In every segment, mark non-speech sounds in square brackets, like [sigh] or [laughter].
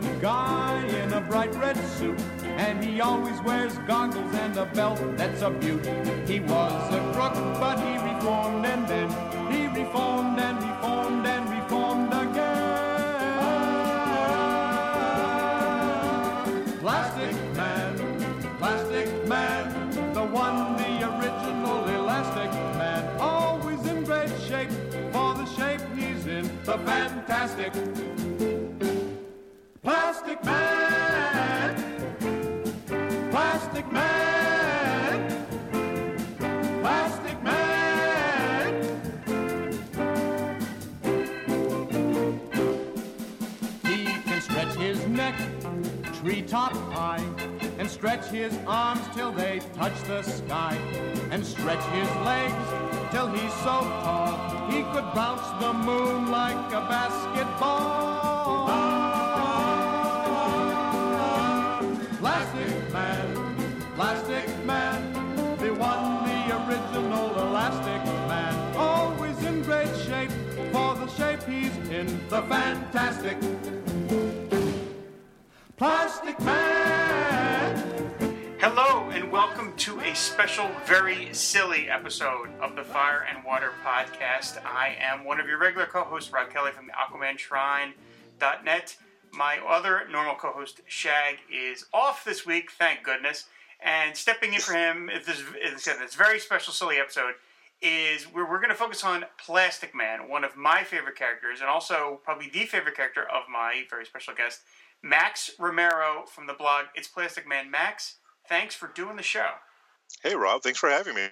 good guy in a bright red suit, and he always wears goggles and a belt that's a beaut. He was a crook, but he reformed and then he reformed and reformed and reformed again. Plastic Man, Plastic Man, the one, the original Elastic Man, always in great shape for the shape he's in, the fantastic Plastic Man, Plastic Man, Plastic Man. He can stretch his neck treetop high and stretch his arms till they touch the sky and stretch his legs till he's so tall he could bounce the moon like a basketball. Plastic Man, Plastic Man, the one, the original Elastic Man, always in great shape for the shape he's in, the fantastic Plastic Man. Hello, and welcome to a special, very silly episode of the Fire and Water Podcast. I am one of your regular co hosts, Rob Kelly from the AquamanShrine.net. My other normal co host, Shag, is off this week, thank goodness. And stepping in for him, if this, if this very special, silly episode, is where we're going to focus on Plastic Man, one of my favorite characters, and also probably the favorite character of my very special guest, Max Romero from the blog It's Plastic Man. Max, thanks for doing the show. Hey, Rob. Thanks for having me.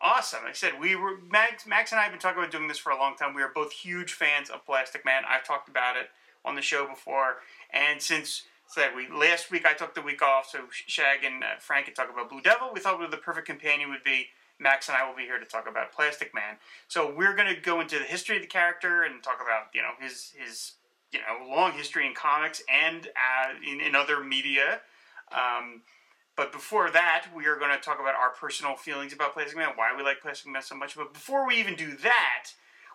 Awesome. Like I said we were Max. Max and I have been talking about doing this for a long time. We are both huge fans of Plastic Man. I've talked about it on the show before, and since said we last week I took the week off, so Shag and uh, Frank could talk about Blue Devil. We thought the perfect companion would be Max and I will be here to talk about Plastic Man. So we're going to go into the history of the character and talk about you know his his you know long history in comics and uh, in, in other media. Um, but before that, we are going to talk about our personal feelings about Plastic Man, why we like Plastic Man so much. But before we even do that,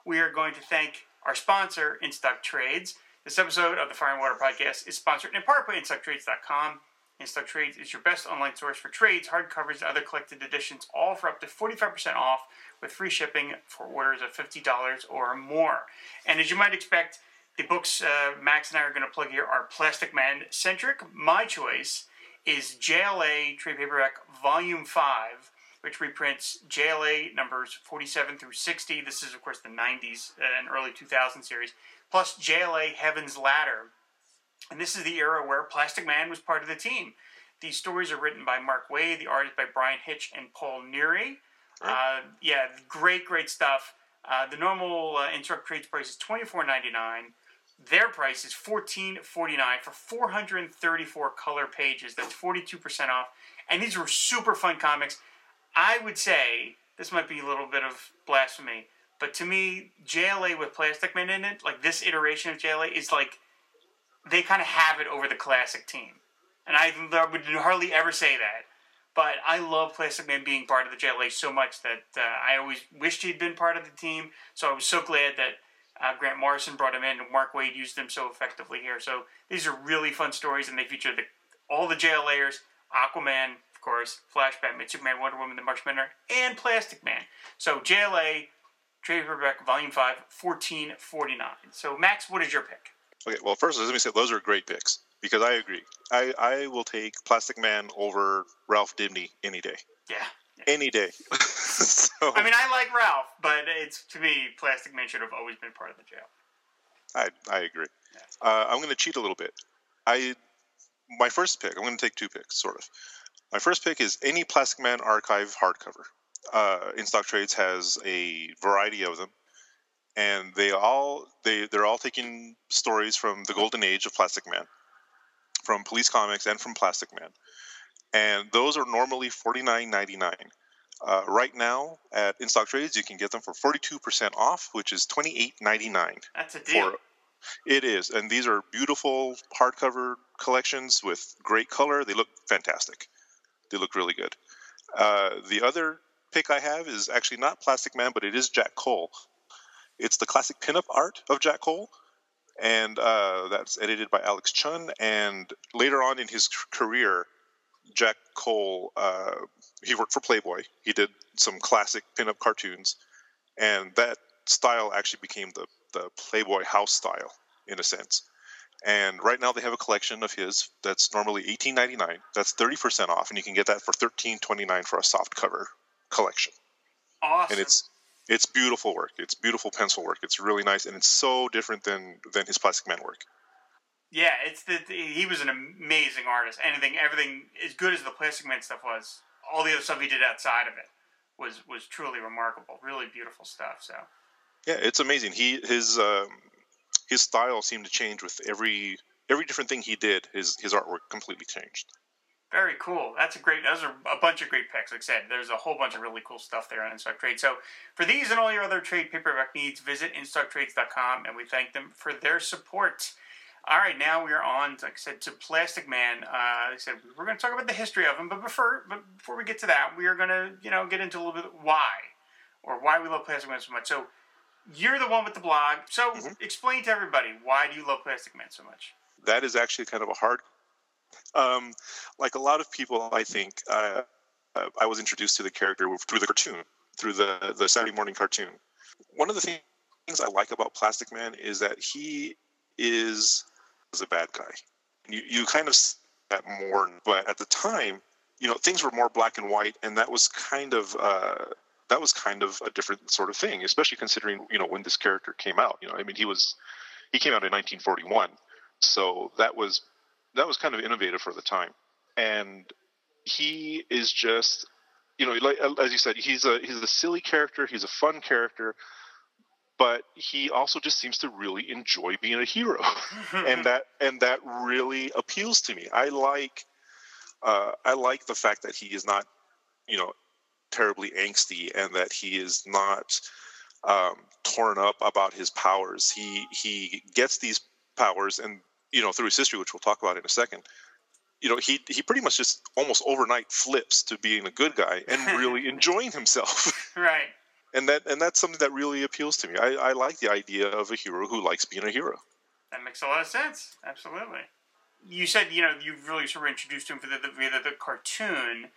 we are going to thank our sponsor, InStock Trades. This episode of the Fire and Water Podcast is sponsored in part by InStockTrades.com. InStock Trades is your best online source for trades, hardcovers, and other collected editions, all for up to 45% off with free shipping for orders of $50 or more. And as you might expect, the books uh, Max and I are going to plug here are Plastic Man centric. My choice is JLA Trade Paperback Volume 5, which reprints JLA numbers 47 through 60. This is, of course, the 90s and early 2000 series, plus JLA Heaven's Ladder. And this is the era where Plastic Man was part of the team. These stories are written by Mark Waid, the artist by Bryan Hitch and Paul Neary. Uh, yeah, great, great stuff. Uh, the normal uh, InStock Trades price is twenty four ninety nine. Their price is fourteen forty nine for four hundred and thirty four color pages. That's forty two percent off. And these were super fun comics. I would say this might be a little bit of blasphemy, but to me, JLA with Plastic Man in it, like this iteration of JLA, is like they kind of have it over the classic team. And I would hardly ever say that. But I love Plastic Man being part of the JLA so much that uh, I always wished he'd been part of the team. So I was so glad that uh, Grant Morrison brought him in and Mark Waid used him so effectively here. So these are really fun stories, and they feature the, all the JLAers, Aquaman, of course, Flash, Batman, Superman, Wonder Woman, the Manhunter, and Plastic Man. So JLA, Trade Paperback Volume 5, 1449. So Max, what is your pick? Okay, well, first, let me say those are great picks because I agree. I, I will take Plastic Man over Ralph Dibny any day. Yeah. Any day. [laughs] so, I mean, I like Ralph, but it's to me, Plastic Man should have always been part of the jail. I, I agree. Uh, I'm going to cheat a little bit. I my first pick. I'm going to take two picks, sort of. My first pick is any Plastic Man archive hardcover. Uh, In Stock Trades has a variety of them, and they all they they're all taking stories from the golden age of Plastic Man, from Police Comics and from Plastic Man, and those are normally forty nine ninety nine. Uh, right now at In Stock Trades, you can get them for forty two percent off, which is twenty eight ninety nine. That's a deal. For, it is, and these are beautiful hardcover collections with great color. They look fantastic. They look really good. Uh, the other pick I have is actually not Plastic Man, but it is Jack Cole. It's the classic pinup art of Jack Cole, and uh, that's edited by Alex Chun. And later on in his career, Jack Cole uh, he worked for Playboy. He did some classic pinup cartoons, and that style actually became the the Playboy house style in a sense. And right now they have a collection of his that's normally eighteen ninety nine. That's thirty percent off, and you can get that for thirteen twenty nine for a soft cover collection. Awesome. And it's it's beautiful work. It's beautiful pencil work. It's really nice, and it's so different than than his Plastic Man work. Yeah, it's the, the he was an amazing artist. Anything, everything as good as the Plastic Man stuff was, all the other stuff he did outside of it was was truly remarkable. Really beautiful stuff. So. Yeah, it's amazing. He his um, his style seemed to change with every every different thing he did. His his artwork completely changed. Very cool. That's a great. Those are a bunch of great picks. Like I said, there's a whole bunch of really cool stuff there on InStock Trade. So for these and all your other trade paperback needs, visit InStockTrades.com, and we thank them for their support. All right, now we are on, like I said, to Plastic Man. Uh, like I said we're going to talk about the history of him, but before, but before we get to that, we are going to, you know, get into a little bit why, or why we love Plastic Man so much. So you're the one with the blog. So mm-hmm. explain to everybody why do you love Plastic Man so much? That is actually kind of a hard. Um, like a lot of people, I think uh, uh, I was introduced to the character through the cartoon, through the the Saturday morning cartoon. One of the things I like about Plastic Man is that he is a bad guy. You you kind of that more, but at the time, you know, things were more black and white, and that was kind of uh, that was kind of a different sort of thing, especially considering you know when this character came out. You know, I mean, he was he came out in 1941, so that was that was kind of innovative for the time, and he is just you know, like as you said, he's a he's a silly character, he's a fun character, but he also just seems to really enjoy being a hero, [laughs] and that and that really appeals to me. I like uh, I like the fact that he is not, you know, terribly angsty and that he is not um, torn up about his powers. He he gets these powers, and you know through his history, which we'll talk about in a second. You know, he he pretty much just almost overnight flips to being a good guy and [laughs] really enjoying himself. [laughs] Right. And that and that's something that really appeals to me. I, I like the idea of a hero who likes being a hero. That makes a lot of sense. Absolutely. You said you know you really sort of introduced him via the, via the, the cartoon.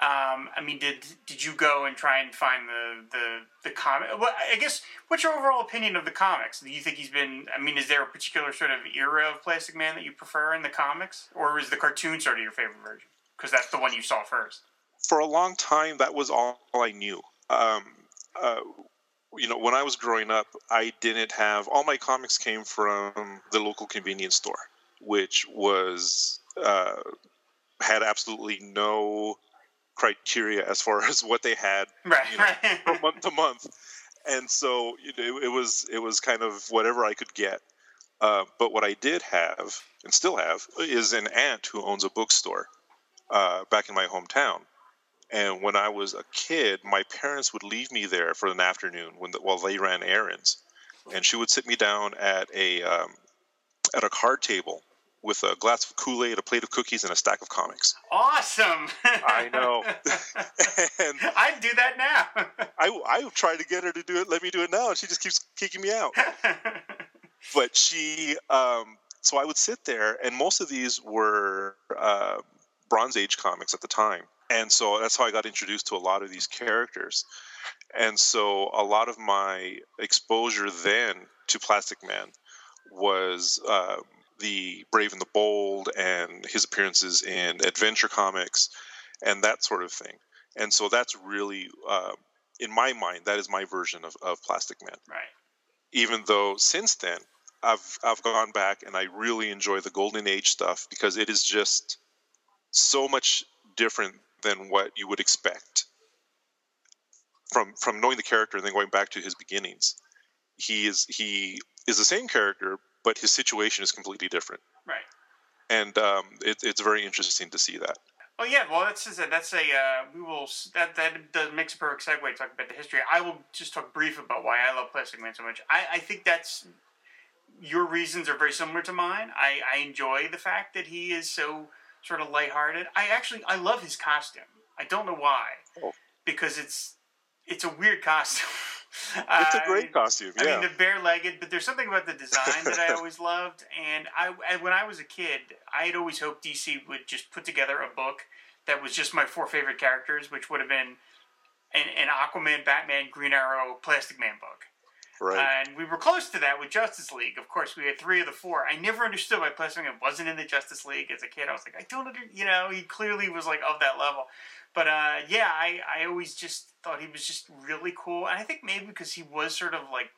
Um, I mean, did did you go and try and find the the the comic? Well, I guess what's your overall opinion of the comics? Do you think he's been? I mean, is there a particular sort of era of Plastic Man that you prefer in the comics, or is the cartoon sort of your favorite version? Because that's the one you saw first. For a long time, that was all I knew. Um, uh, you know, when I was growing up, I didn't have all my comics came from the local convenience store, which was uh, had absolutely no criteria as far [laughs] as what they had right, you know, right. [laughs] from month to month. And so you know, it, it, was it was kind of whatever I could get. Uh, but what I did have and still have is an aunt who owns a bookstore uh, back in my hometown. And when I was a kid, my parents would leave me there for an afternoon when the, while they ran errands, and she would sit me down at a um, at a card table with a glass of Kool Aid, a plate of cookies, and a stack of comics. Awesome! [laughs] I know. [laughs] and I'd do that now. I I tried to get her to do it, let me do it now, and she just keeps kicking me out. [laughs] but she, um, so I would sit there, and most of these were uh, Bronze Age comics at the time, and so that's how I got introduced to a lot of these characters. And so a lot of my exposure then to Plastic Man was. Uh, the Brave and the Bold and his appearances in adventure comics and that sort of thing. And so that's really, uh, in my mind, that is my version of, of Plastic Man. Right. Even though since then, I've I've gone back and I really enjoy the Golden Age stuff because it is just so much different than what you would expect from from knowing the character and then going back to his beginnings. He is he is the same character, but his situation is completely different. Right. And um, it, it's very interesting to see that. Oh yeah, well that's a, that's a uh, we will that that does makes a perfect segue to talk about the history. I will just talk brief about why I love Plastic Man so much. I, I think that's your reasons are very similar to mine. I, I enjoy the fact that he is so sort of lighthearted. I actually I love his costume. I don't know why. Oh. Because it's it's a weird costume. [laughs] It's a great costume. Yeah. I mean, the bare-legged, but there's something about the design that I [laughs] always loved. And I, when I was a kid, I had always hoped DC would just put together a book that was just my four favorite characters, which would have been an, an Aquaman, Batman, Green Arrow, Plastic Man book. Right. And we were close to that with Justice League. Of course, we had three of the four. I never understood why Plastic Man wasn't in the Justice League as a kid. I was like, I don't, under, you know, he clearly was like of that level. But uh, yeah, I, I always just thought he was just really cool. And I think maybe because he was sort of like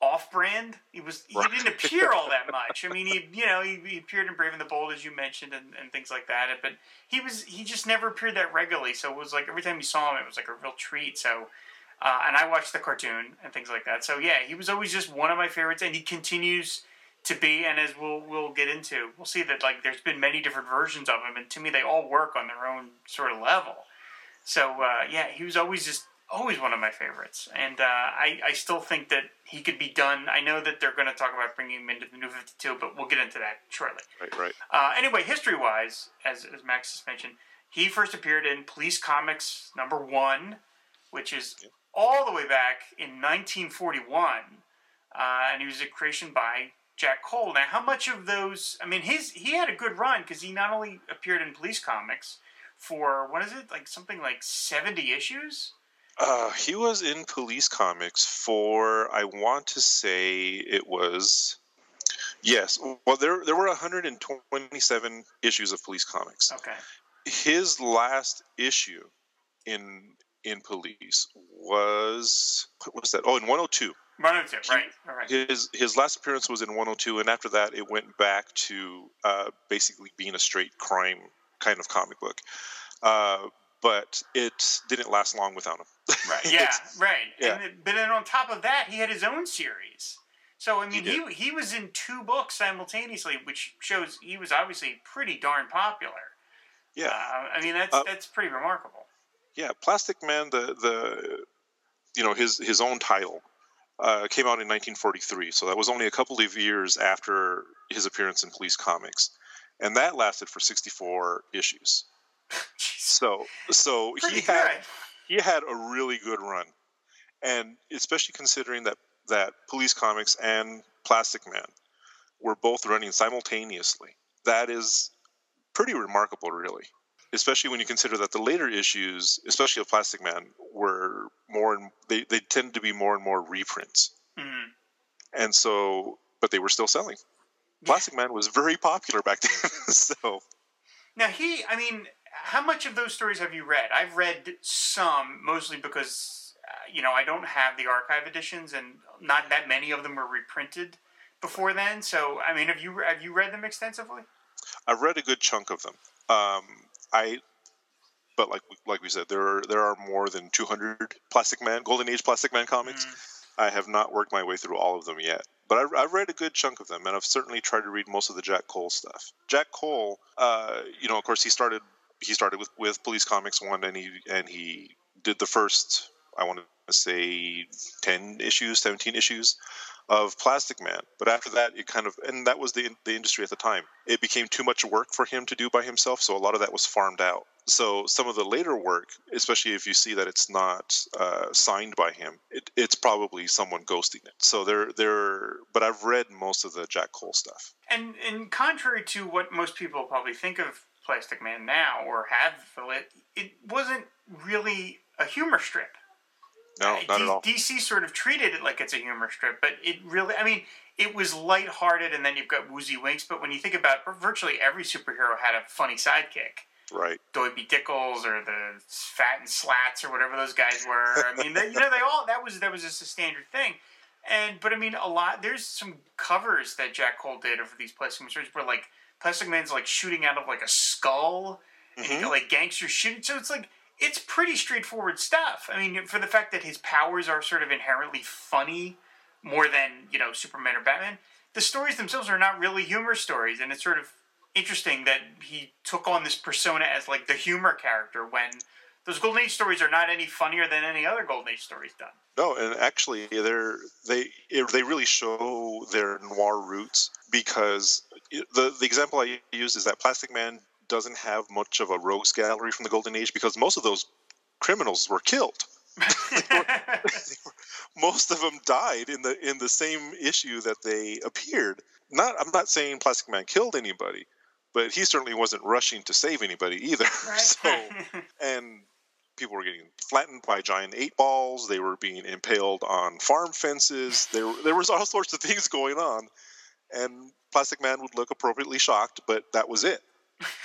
off-brand. He was he right. didn't appear all that much. I mean, he you know he, he, appeared in Brave and the Bold as you mentioned and, and things like that. But he was he just never appeared that regularly. So it was like every time you saw him, it was like a real treat. So. Uh, and I watched the cartoon and things like that. So yeah, he was always just one of my favorites, and he continues to be. And as we'll we'll get into, we'll see that like there's been many different versions of him, and to me they all work on their own sort of level. So uh, yeah, he was always just always one of my favorites, and uh, I I still think that he could be done. I know that they're going to talk about bringing him into the New Fifty Two, but we'll get into that shortly. Right, right. Uh, anyway, history wise, as as Max has mentioned, he first appeared in Police Comics number one, which is all the way back in 1941, uh, and he was a creation by Jack Cole. Now, how much of those? I mean, his he had a good run because he not only appeared in Police Comics for what is it like something like 70 issues uh, he was in Police Comics for I want to say it was yes. Well, there there were 127 issues of Police Comics. Okay. His last issue in in Police was what was that? Oh, in 102. 102, he, right, right. His his last appearance was in 102, and after that, it went back to uh, basically being a straight crime kind of comic book. Uh, but it didn't last long without him. Right. [laughs] Yeah. right. Yeah. And, but then on top of that, he had his own series. So I mean, he, he, he was in two books simultaneously, which shows he was obviously pretty darn popular. Yeah. Uh, I mean, that's uh, that's pretty remarkable. Yeah, Plastic Man, the the you know his his own title uh, came out in 1943, so that was only a couple of years after his appearance in Police Comics, and that lasted for 64 issues. [laughs] so so Pretty he good. had he had a really good run, and especially considering that that Police Comics and Plastic Man were both running simultaneously. That is pretty remarkable, really. Especially when you consider that the later issues, especially of Plastic Man, were more and they, they tend to be more and more reprints. Mm-hmm. And so, but they were still selling. Plastic Man was very popular back then. [laughs] so now he, I mean, how much of those stories have you read? I've read some, mostly because uh, you know I don't have the archive editions, and not that many of them were reprinted before then. So, I mean, have you have you read them extensively? I've read a good chunk of them. Um, I, but like like we said, there are there are more than 200 Plastic Man, Golden Age Plastic Man comics. Mm. I have not worked my way through all of them yet but I, have read a good chunk of them, and I've certainly tried to read most of the Jack Cole stuff. Jack Cole, uh, you know, of course, he started he started with, with Police Comics one, and he and he did the first I want to say ten issues, seventeen issues of Plastic Man. But after that, it kind of and that was the the industry at the time. It became too much work for him to do by himself, so a lot of that was farmed out. So some of the later work, especially if you see that it's not uh, signed by him, it, it's probably someone ghosting it. So they're they're. But I've read most of the Jack Cole stuff. And and contrary to what most people probably think of Plastic Man now or have it, it wasn't really a humor strip. No, not D- at all. DC sort of treated it like it's a humor strip, but it really, I mean, it was lighthearted, and then you've got Woozy Winks. But when you think about it, virtually every superhero had a funny sidekick. Right. Doiby Dickles or the Fat and Slats or whatever those guys were. I mean, they, you know, they all that was that was just a standard thing. And but I mean, a lot. There's some covers that Jack Cole did of these plastic stories where like Plastic Man's like shooting out of like a skull, and mm-hmm. you got like gangsters shooting. So it's like it's pretty straightforward stuff. I mean, for the fact that his powers are sort of inherently funny more than you know Superman or Batman, the stories themselves are not really humor stories, and it's sort of interesting that he took on this persona as like the humor character when those Golden Age stories are not any funnier than any other Golden Age stories done. No, and actually, they're they they really show their noir roots because the the example I use is that Plastic Man doesn't have much of a rogues gallery from the Golden Age because most of those criminals were killed. they were, they were, most of them died in the in the same issue that they appeared. Not, I'm not saying Plastic Man killed anybody, but he certainly wasn't rushing to save anybody either. [laughs] Right. so, and people were getting flattened by giant eight balls. They were being impaled on farm fences. There, there was all sorts of things going on, and Plastic Man would look appropriately shocked, but that was it.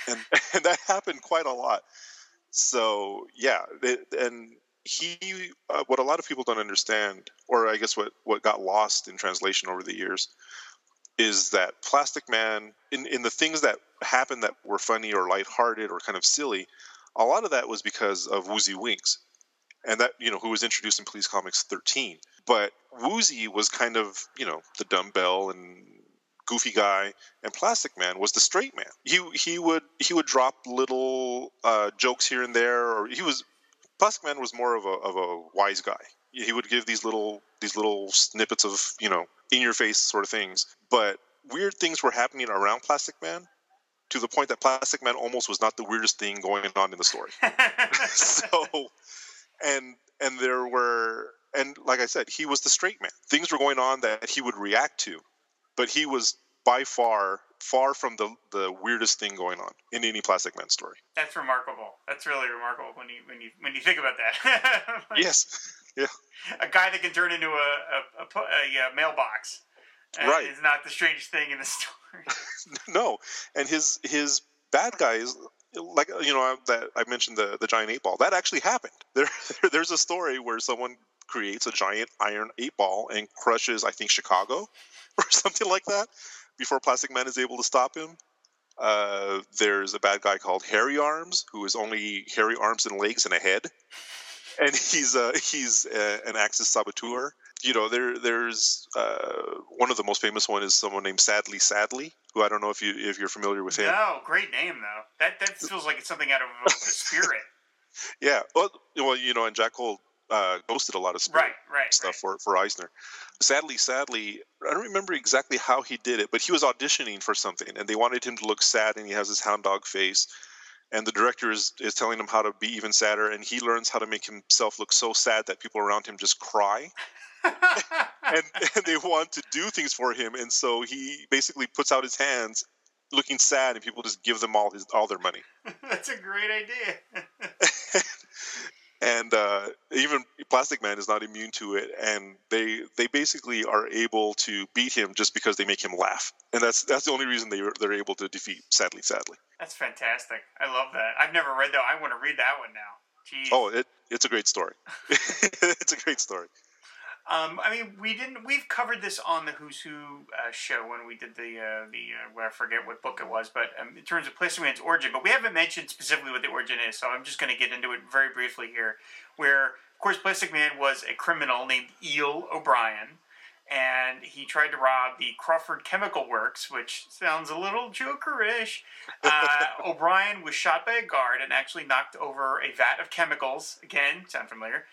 and [laughs] and that happened quite a lot. So yeah, it, and he, uh, what a lot of people don't understand, or I guess what what got lost in translation over the years, is that Plastic Man in in the things that happened that were funny or lighthearted or kind of silly, a lot of that was because of Woozy Winks, and that you know who was introduced in Police Comics 13. But Woozy was kind of you know the dumbbell and goofy guy, and Plastic Man was the straight man. He he would he would drop little uh, jokes here and there, or he was Plastic Man was more of a of a wise guy. He would give these little these little snippets of you know in your face sort of things, but weird things were happening around Plastic Man to the point that Plastic Man almost was not the weirdest thing going on in the story. [laughs] [laughs] so, and and there were and like I said, he was the straight man. Things were going on that he would react to, but he was by far far from the the weirdest thing going on in any Plastic Man story. That's remarkable. That's really remarkable when you when you when you think about that. like, [laughs] yes. Yeah. A guy that can turn into a a, a, a, a mailbox. Right. Is not the strangest thing in the [laughs] story. [laughs] no, and his his bad guys like you know that I mentioned the the giant eight ball that actually happened. [laughs] There there's a story where someone creates a giant iron eight ball and crushes I think Chicago or something like that before Plastic Man is able to stop him. Uh, there's a bad guy called Hairy Arms who is only hairy arms and legs and a head, and he's uh, he's uh, an Axis saboteur. You know, there there's uh, one of the most famous one is someone named Sadly Sadly, who I don't know if you if you're familiar with him. No, great name though. That that feels like it's something out of the spirit. [laughs] yeah, well, well, you know, and Jack Cole uh, ghosted a lot of spirit right, right, stuff right. for for Eisner. Sadly, sadly, I don't remember exactly how he did it, but he was auditioning for something, and they wanted him to look sad, and he has his hound dog face. And the director is, is telling him how to be even sadder, and he learns how to make himself look so sad that people around him just cry. [laughs] and, and they want to do things for him, and so he basically puts out his hands, looking sad, and people just give them all his all their money. [laughs] That's a great idea. [laughs] and uh, even Plastic Man is not immune to it, and they they basically are able to beat him just because they make him laugh, and that's that's the only reason they they're able to defeat. Sadly, sadly. That's fantastic. I love that. I've never read that. I want to read that one now. Jeez. Oh, it it's a great story. [laughs] it's a great story. Um, I mean, we didn't. We've covered this on the Who's Who uh, show when we did the uh, the. Uh, well, I forget what book it was, but um, in terms of Plastic Man's origin, but we haven't mentioned specifically what the origin is. So I'm just going to get into it very briefly here. Where, of course, Plastic Man was a criminal named Eel O'Brien, and he tried to rob the Crawford Chemical Works, which sounds a little jokerish. Uh, [laughs] O'Brien was shot by a guard and actually knocked over a vat of chemicals. Again, sound familiar?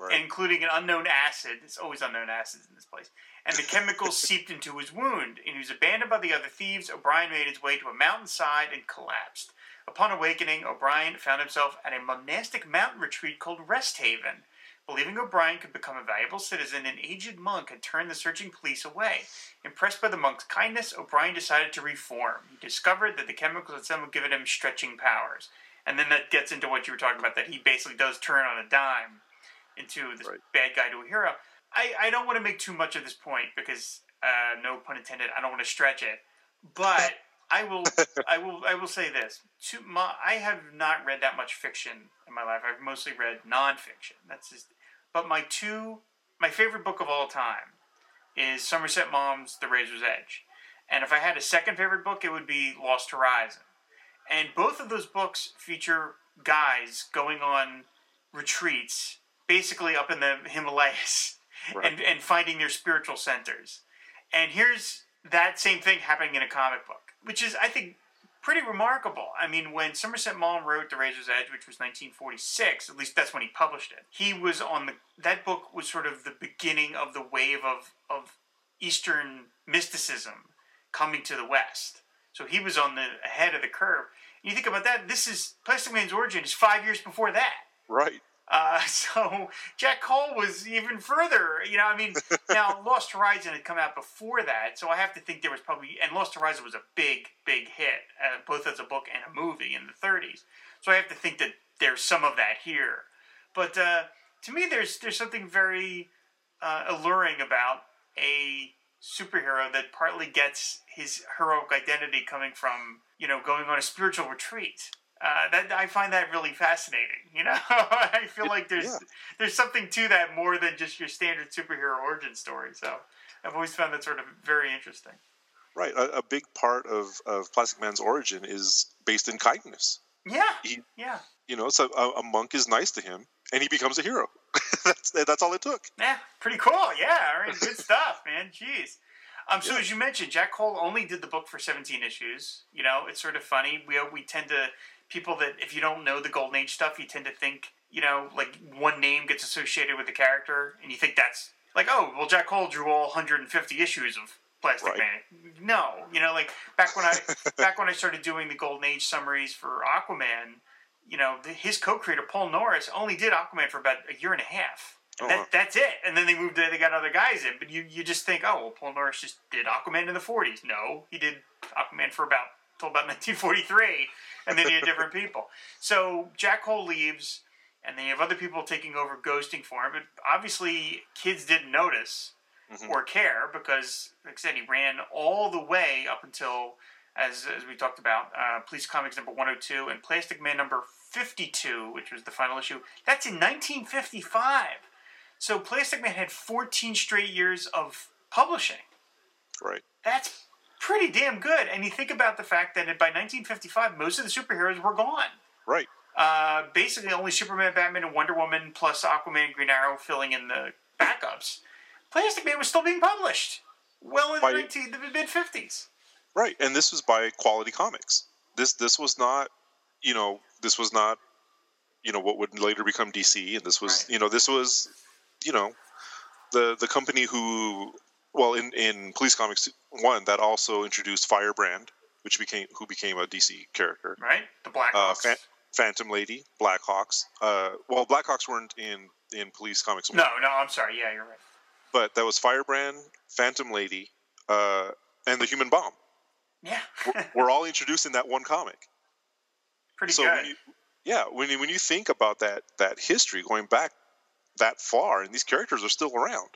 Right. including an unknown acid. It's always unknown acids in this place. And the chemicals [laughs] seeped into his wound. And he was abandoned by the other thieves. O'Brien made his way to a mountainside and collapsed. Upon awakening, O'Brien found himself at a monastic mountain retreat called Rest Haven. Believing O'Brien could become a valuable citizen, an aged monk had turned the searching police away. Impressed by the monk's kindness, O'Brien decided to reform. He discovered that the chemicals had somehow given him stretching powers. And then that gets into what you were talking about, that he basically does turn on a dime into this Right. bad guy to a hero. I, I don't want to make too much of this point because uh, no pun intended. I don't want to stretch it, but [laughs] I will I will I will say this: to my, I have not read that much fiction in my life. I've mostly read nonfiction. That's just. But my two my favorite book of all time is Somerset Maugham's The Razor's Edge, and if I had a second favorite book, it would be Lost Horizon. And both of those books feature guys going on retreats, basically up in the Himalayas, [laughs] Right. and, and finding their spiritual centers. And here's that same thing happening in a comic book, which is, I think, pretty remarkable. I mean, when Somerset Maugham wrote The Razor's Edge, which was 1946, at least that's when he published it, he was on the, that book was sort of the beginning of the wave of, of Eastern mysticism coming to the West. So he was on the ahead of the curve. You think about that, this is, Plastic Man's origin is five years before that. Right. Uh, [laughs] so Jack Cole was even further, you know. I mean, [laughs] now Lost Horizon had come out before that, so I have to think there was probably and Lost Horizon was a big, big hit, uh, both as a book and a movie in the 30s. So I have to think that there's some of that here. But uh, to me, there's there's something very uh, alluring about a superhero that partly gets his heroic identity coming from you know going on a spiritual retreat. Uh, that I find that really fascinating. You know, [laughs] I feel like there's yeah. there's something to that more than just your standard superhero origin story. So I've always found that sort of very interesting. Right, a, a big part of, of Plastic Man's origin is based in kindness. Yeah, he, yeah. You know, so a, a monk is nice to him, and he becomes a hero. [laughs] that's that's all it took. Yeah, pretty cool. Yeah, all right, good stuff, man. Jeez. Um, so yeah. as you mentioned, Jack Cole only did the book for 17 issues. You know, it's sort of funny. We we tend to people that if you don't know the Golden Age stuff, you tend to think you know like one name gets associated with the character, and you think that's like oh well, Jack Cole drew all 150 issues of Plastic right. Man. No, you know, like back when I [laughs] back when I started doing the Golden Age summaries for Aquaman, you know, the, his co-creator Paul Norris only did Aquaman for about a year and a half. Oh, that, that's it. And then they moved. They got other guys in. But you, you just think, oh well, Paul Norris just did Aquaman in the '40s. No, he did Aquaman for about till about [laughs] 1943, and then he had different people. So Jack Cole leaves, and then you have other people taking over ghosting for him. But obviously, kids didn't notice mm-hmm. or care because, like I said, he ran all the way up until, as as we talked about, uh, Police Comics number 102 and Plastic Man number 52, which was the final issue. That's in 1955. So Plastic Man had 14 straight years of publishing. Right. That's pretty damn good. And you think about the fact that by 1955, most of the superheroes were gone. Right. Uh, basically, only Superman, Batman, and Wonder Woman, plus Aquaman and Green Arrow filling in the backups. Plastic Man was still being published well in by, the, 19, the mid 50s. Right. And this was by Quality Comics. This this was not, you know, this was not, you know, what would later become DC. And this was, right. you know, this was you know, the the company who well in in Police Comics one that also introduced Firebrand, which became who became a DC character. Right, the Blackhawks. Uh, Fa- Phantom Lady, Blackhawks. Uh, well, Blackhawks weren't in in Police Comics. 1. No, no, I'm sorry. Yeah, you're right. But that was Firebrand, Phantom Lady, uh, and the Human Bomb. Yeah, [laughs] we're, we're, all introduced in that one comic. Pretty so good. When you, yeah, when you, when you think about that that history going back that far, and these characters are still around.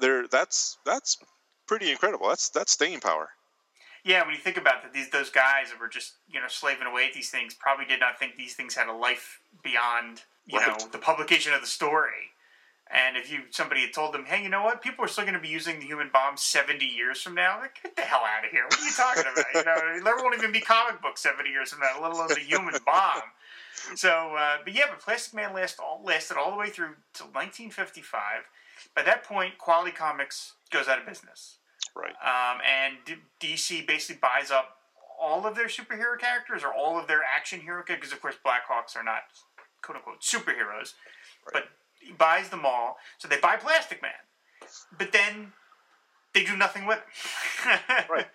They're that's that's pretty incredible. That's that's staying power. Yeah, when you think about that, these those guys that were just you know slaving away at these things probably did not think these things had a life beyond you right. know the publication of the story. And if you somebody had told them, hey, you know what, people are still going to be using the human bomb seventy years from now, like get the hell out of here! What are you talking about? you know, [laughs] there won't even be comic books seventy years from now, let alone the human [laughs] bomb so, uh, but yeah, but Plastic Man last all, lasted all the way through till 1955. By that point, Quality Comics goes out of business. Right. Um, and D- DC basically buys up all of their superhero characters or all of their action hero characters, because of course Blackhawks are not quote unquote superheroes, right. but he buys them all. So they buy Plastic Man, but then they do nothing with him [laughs] right.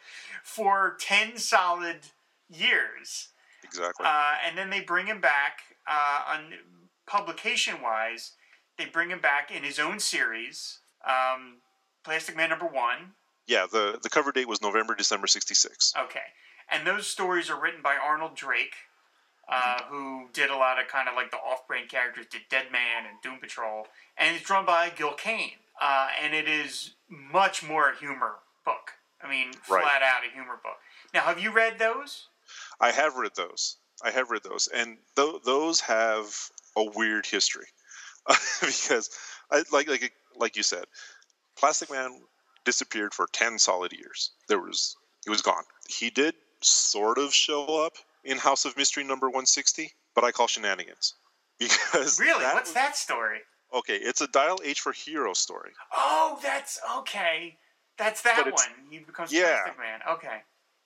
for ten solid years. Exactly. Uh, and then they bring him back uh, on publication wise. They bring him back in his own series, um, Plastic Man number one. Yeah, the the cover date was November December '66. Okay, and those stories are written by Arnold Drake, uh, mm-hmm. who did a lot of kind of like the off-brand characters, did Dead Man and Doom Patrol, and it's drawn by Gil Kane. Uh, and it is much more a humor book. I mean, flat out a humor book. Now, have you read those? I have read those. I have read those, and th- those have a weird history [laughs] because, I, like like like you said, Plastic Man disappeared for ten solid years. There was he was gone. He did sort of show up in House of Mystery number one sixty, but I call shenanigans [laughs] because really, that what's was, that story? Okay, it's a Dial H for Hero story. Oh, that's okay. That's that one. He becomes yeah. Plastic Man. Okay.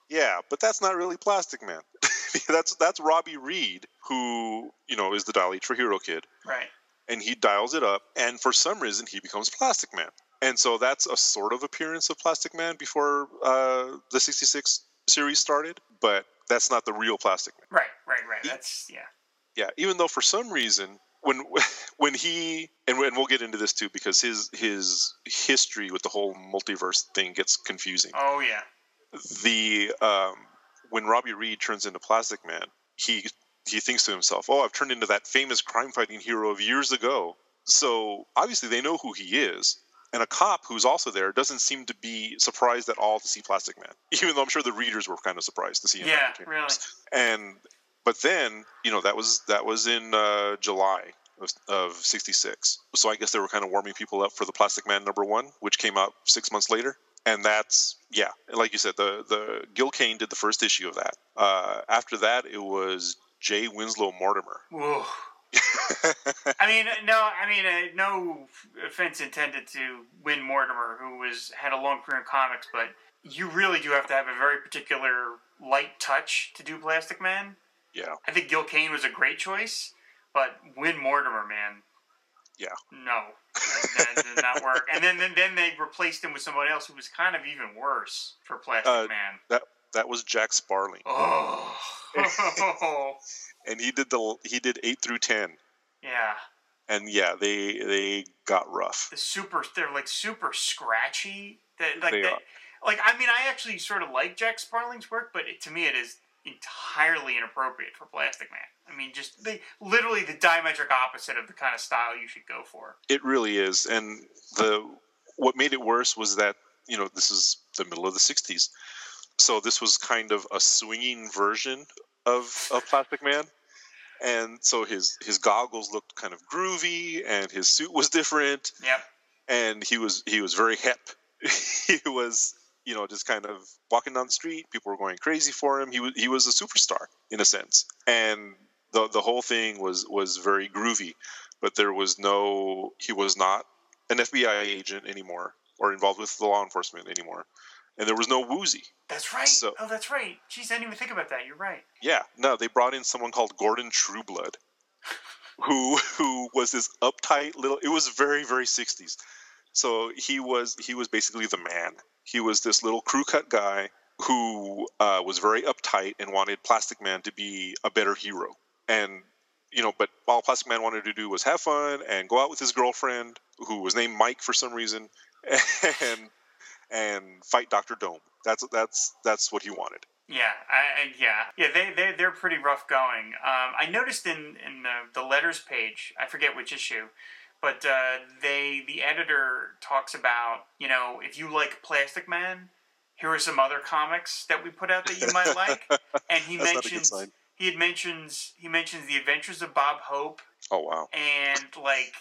Yeah, but that's not really Plastic Man. [laughs] that's that's Robbie Reed, who you know is the dial H for Hero Kid. Right. And he dials it up, and for some reason he becomes Plastic Man. And so that's a sort of appearance of Plastic Man before uh, the '66 series started, but that's not the real Plastic Man. Right, right, right. That's yeah. Yeah, even though for some reason when [laughs] when he and, and we'll get into this too because his his history with the whole multiverse thing gets confusing. Oh yeah. The um, when Robbie Reed turns into Plastic Man, he he thinks to himself, "Oh, I've turned into that famous crime fighting hero of years ago." So obviously they know who he is. And a cop who's also there doesn't seem to be surprised at all to see Plastic Man, [laughs] even though I'm sure the readers were kind of surprised to see him. Yeah, really. And but then you know that was that was in uh, July of, of '66. So I guess they were kind of warming people up for the Plastic Man number one, which came out six months later. And that's yeah, like you said, the the Gil Kane did the first issue of that. Uh, after that, it was Jay Winslow Mortimer. Whoa. [laughs] I mean, no, I mean, uh, no offense intended to Win Mortimer, who was had a long career in comics, but you really do have to have a very particular light touch to do Plastic Man. Yeah. I think Gil Kane was a great choice, but Win Mortimer, man. Yeah. No, that, that did not work. And then, then then they replaced him with somebody else who was kind of even worse for Plastic Uh, Man. That that was Jack Sparling, Oh. [laughs] [laughs] and he did the he did eight through ten, yeah. and yeah, they they got rough. the super they're like super scratchy. That like They that, like i mean i actually sort of like jack sparling's work but it, to me it is entirely inappropriate for plastic man. I mean just the literally the diametric opposite of the kind of style you should go for. It really is, and the what made it worse was that you know this is the middle of the '60s, so this was kind of a swinging version of of Plastic Man, and so his his goggles looked kind of groovy, and his suit was different, yep and he was he was very hip. [laughs] he was you know just kind of walking down the street. People were going crazy for him. He was he was a superstar in a sense, and the the whole thing was was very groovy. But there was no he was not an FBI agent anymore or involved with the law enforcement anymore, and there was no woozy. that's right So- oh that's right jeez i didn't even think about that you're right Yeah, no, they brought in someone called Gordon Trueblood, [laughs] who who was this uptight little. It was very very sixties. So he was he was basically the man. He was this little crew cut guy who uh, was very uptight and wanted Plastic Man to be a better hero. And you know, but all Plastic Man wanted to do was have fun and go out with his girlfriend, who was named Mike for some reason, [laughs] and and fight Doctor Dome. That's that's that's what he wanted. Yeah, I, yeah, yeah. They they they're pretty rough going. Um, I noticed in in the, the letters page, I forget which issue, but uh, they the editor talks about you know if you like Plastic Man, here are some other comics that we put out that you might [laughs] like, and he That's not a good mentions he had mentions he mentions the Adventures of Bob Hope Oh wow. and like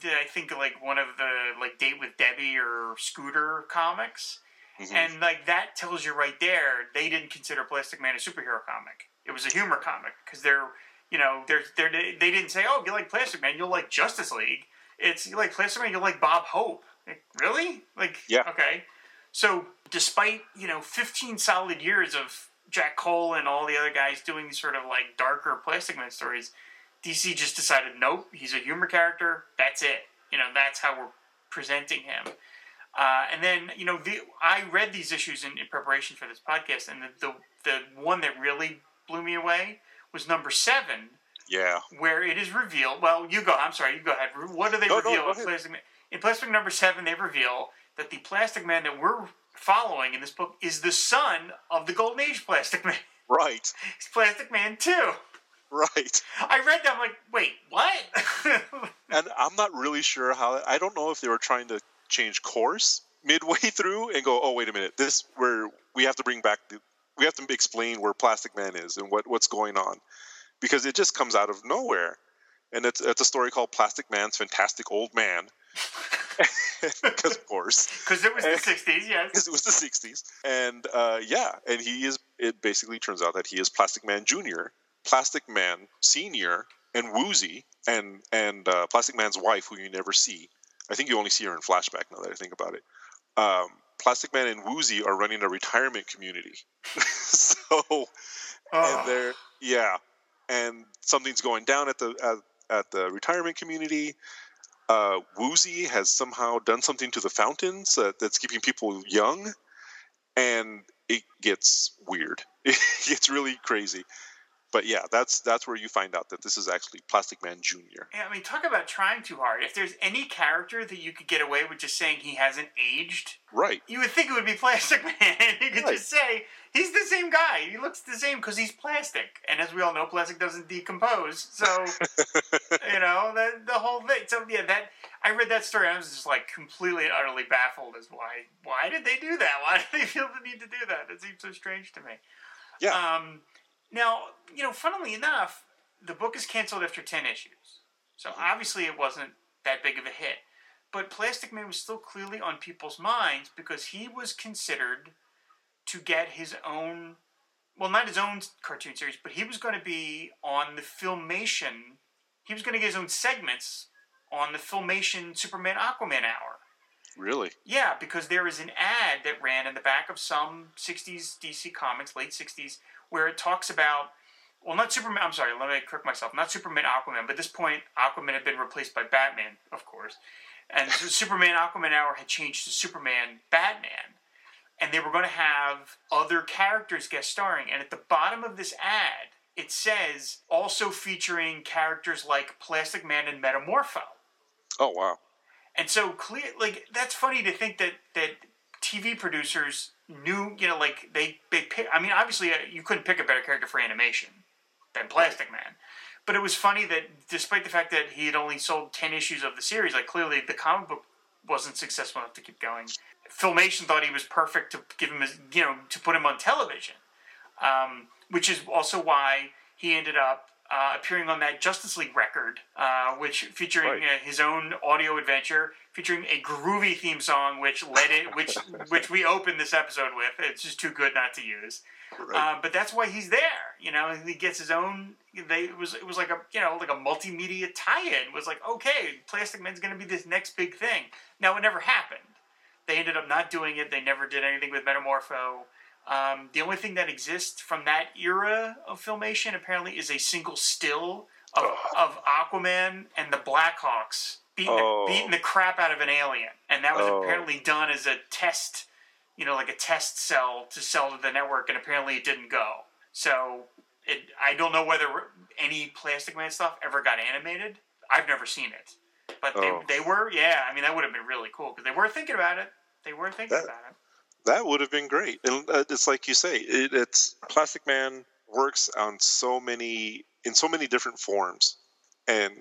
the, I think like one of the like Date with Debbie or Scooter comics. Mhm. And like that tells you right there, they didn't consider Plastic Man a superhero comic. It was a humor comic because they're, you know, they're, they're they didn't say, oh, if you like Plastic Man, you'll like Justice League. It's you like Plastic Man, you'll like Bob Hope. Like, really? Like, Yeah. okay. So despite you know 15 solid years of Jack Cole and all the other guys doing these sort of like darker Plastic Man stories, DC just decided, nope, he's a humor character. That's it. You know, that's how we're presenting him. Uh, and then, you know, the, I read these issues in, in preparation for this podcast, and the, the the one that really blew me away was number seven, Yeah. where it is revealed. Well, you go. I'm sorry. You go ahead. What do they No, reveal in. Plastic Man? In Plastic Man number seven, they reveal that the Plastic Man that we're following in this book is the son of the Golden Age Plastic Man. Right. [laughs] He's Plastic Man too. [laughs] Right. I read that. I'm like, wait, what? [laughs] And I'm not really sure how. I don't know if they were trying to change course midway [laughs] through and go, oh wait a minute, this where we have to bring back the, we have to explain where Plastic Man is and what what's going on, because it just comes out of nowhere, and it's it's a story called Plastic Man's Fantastic Old Man, because of course. Because it was the '60s, yes. because it was the 60s and uh, yeah and he is it basically turns out that he is plastic man junior plastic man senior and woozy and and uh, plastic man's wife who you never see i think you only see her in flashback now that i think about it um, plastic man and woozy are running a retirement community [laughs] so Oh. and they're yeah and something's going down at the at, at the retirement community uh, Woozy has somehow done something to the fountains uh, that's keeping people young, and it gets weird. [laughs] It gets really crazy. But yeah, that's that's where you find out that this is actually Plastic Man Junior. Yeah, I mean, talk about trying too hard. If there's any character that you could get away with just saying he hasn't aged, right? You would think it would be Plastic [laughs] Man. you could right. just say he's the same guy. He looks the same because he's plastic, and as we all know, plastic doesn't decompose. So [laughs] you know the the whole thing. So yeah, that I read that story. I was just like completely and utterly baffled as why why did they do that? [laughs] Why did they feel the need to do that? It seems so strange to me. Yeah. Um, now, you know, funnily enough, the book is canceled after 10 issues. So mm-hmm. obviously it wasn't that big of a hit. But Plastic Man was still clearly on people's minds because he was considered to get his own, well, not his own cartoon series, but he was going to be on the Filmation, he was going to get his own segments on the Filmation Superman Aquaman Hour. Really? Yeah, because there is an ad that ran in the back of some 60s DC comics, late 60s, where it talks about well, not Superman. I'm sorry, let me correct myself. Not Superman, Aquaman. But at this point, Aquaman had been replaced by Batman, of course, and so [laughs] Superman Aquaman Hour had changed to Superman Batman, and they were going to have other characters guest starring. And at the bottom of this ad, it says also featuring characters like Plastic Man and Metamorpho. Oh wow! And so clear, like that's funny to think that that TV producers knew, you know, like they they pick. I mean, obviously, uh, you couldn't pick a better character for animation than Plastic Man. But it was funny that despite the fact that he had only sold ten issues of the series, like clearly the comic book wasn't successful enough to keep going. Filmation thought he was perfect to give him, his, you know, to put him on television, um, which is also why he ended up uh, appearing on that Justice League record, uh, which featuring right. uh, his own audio adventure, featuring a groovy theme song, which led it, which [laughs] which we opened this episode with. It's just too good not to use. Right. Uh, but that's why he's there. You know, he gets his own. They it was it was like a you know like a multimedia tie-in. It was like okay, Plastic Man's going to be this next big thing. Now it never happened. They ended up not doing it. They never did anything with Metamorpho. Um, the only thing that exists from that era of filmation apparently is a single still of, of Aquaman and the Blackhawks beating, oh. the, beating the crap out of an alien, and that was oh. apparently done as a test, you know, like a test cell to sell to the network, and apparently it didn't go. So it, I don't know whether any Plastic Man stuff ever got animated. I've never seen it, but oh. they, they were, yeah. I mean, that would have been really cool because they were thinking about it. They were thinking that, about it. That would have been great. And uh, it's like you say, it, it's Plastic Man works on so many in so many different forms, and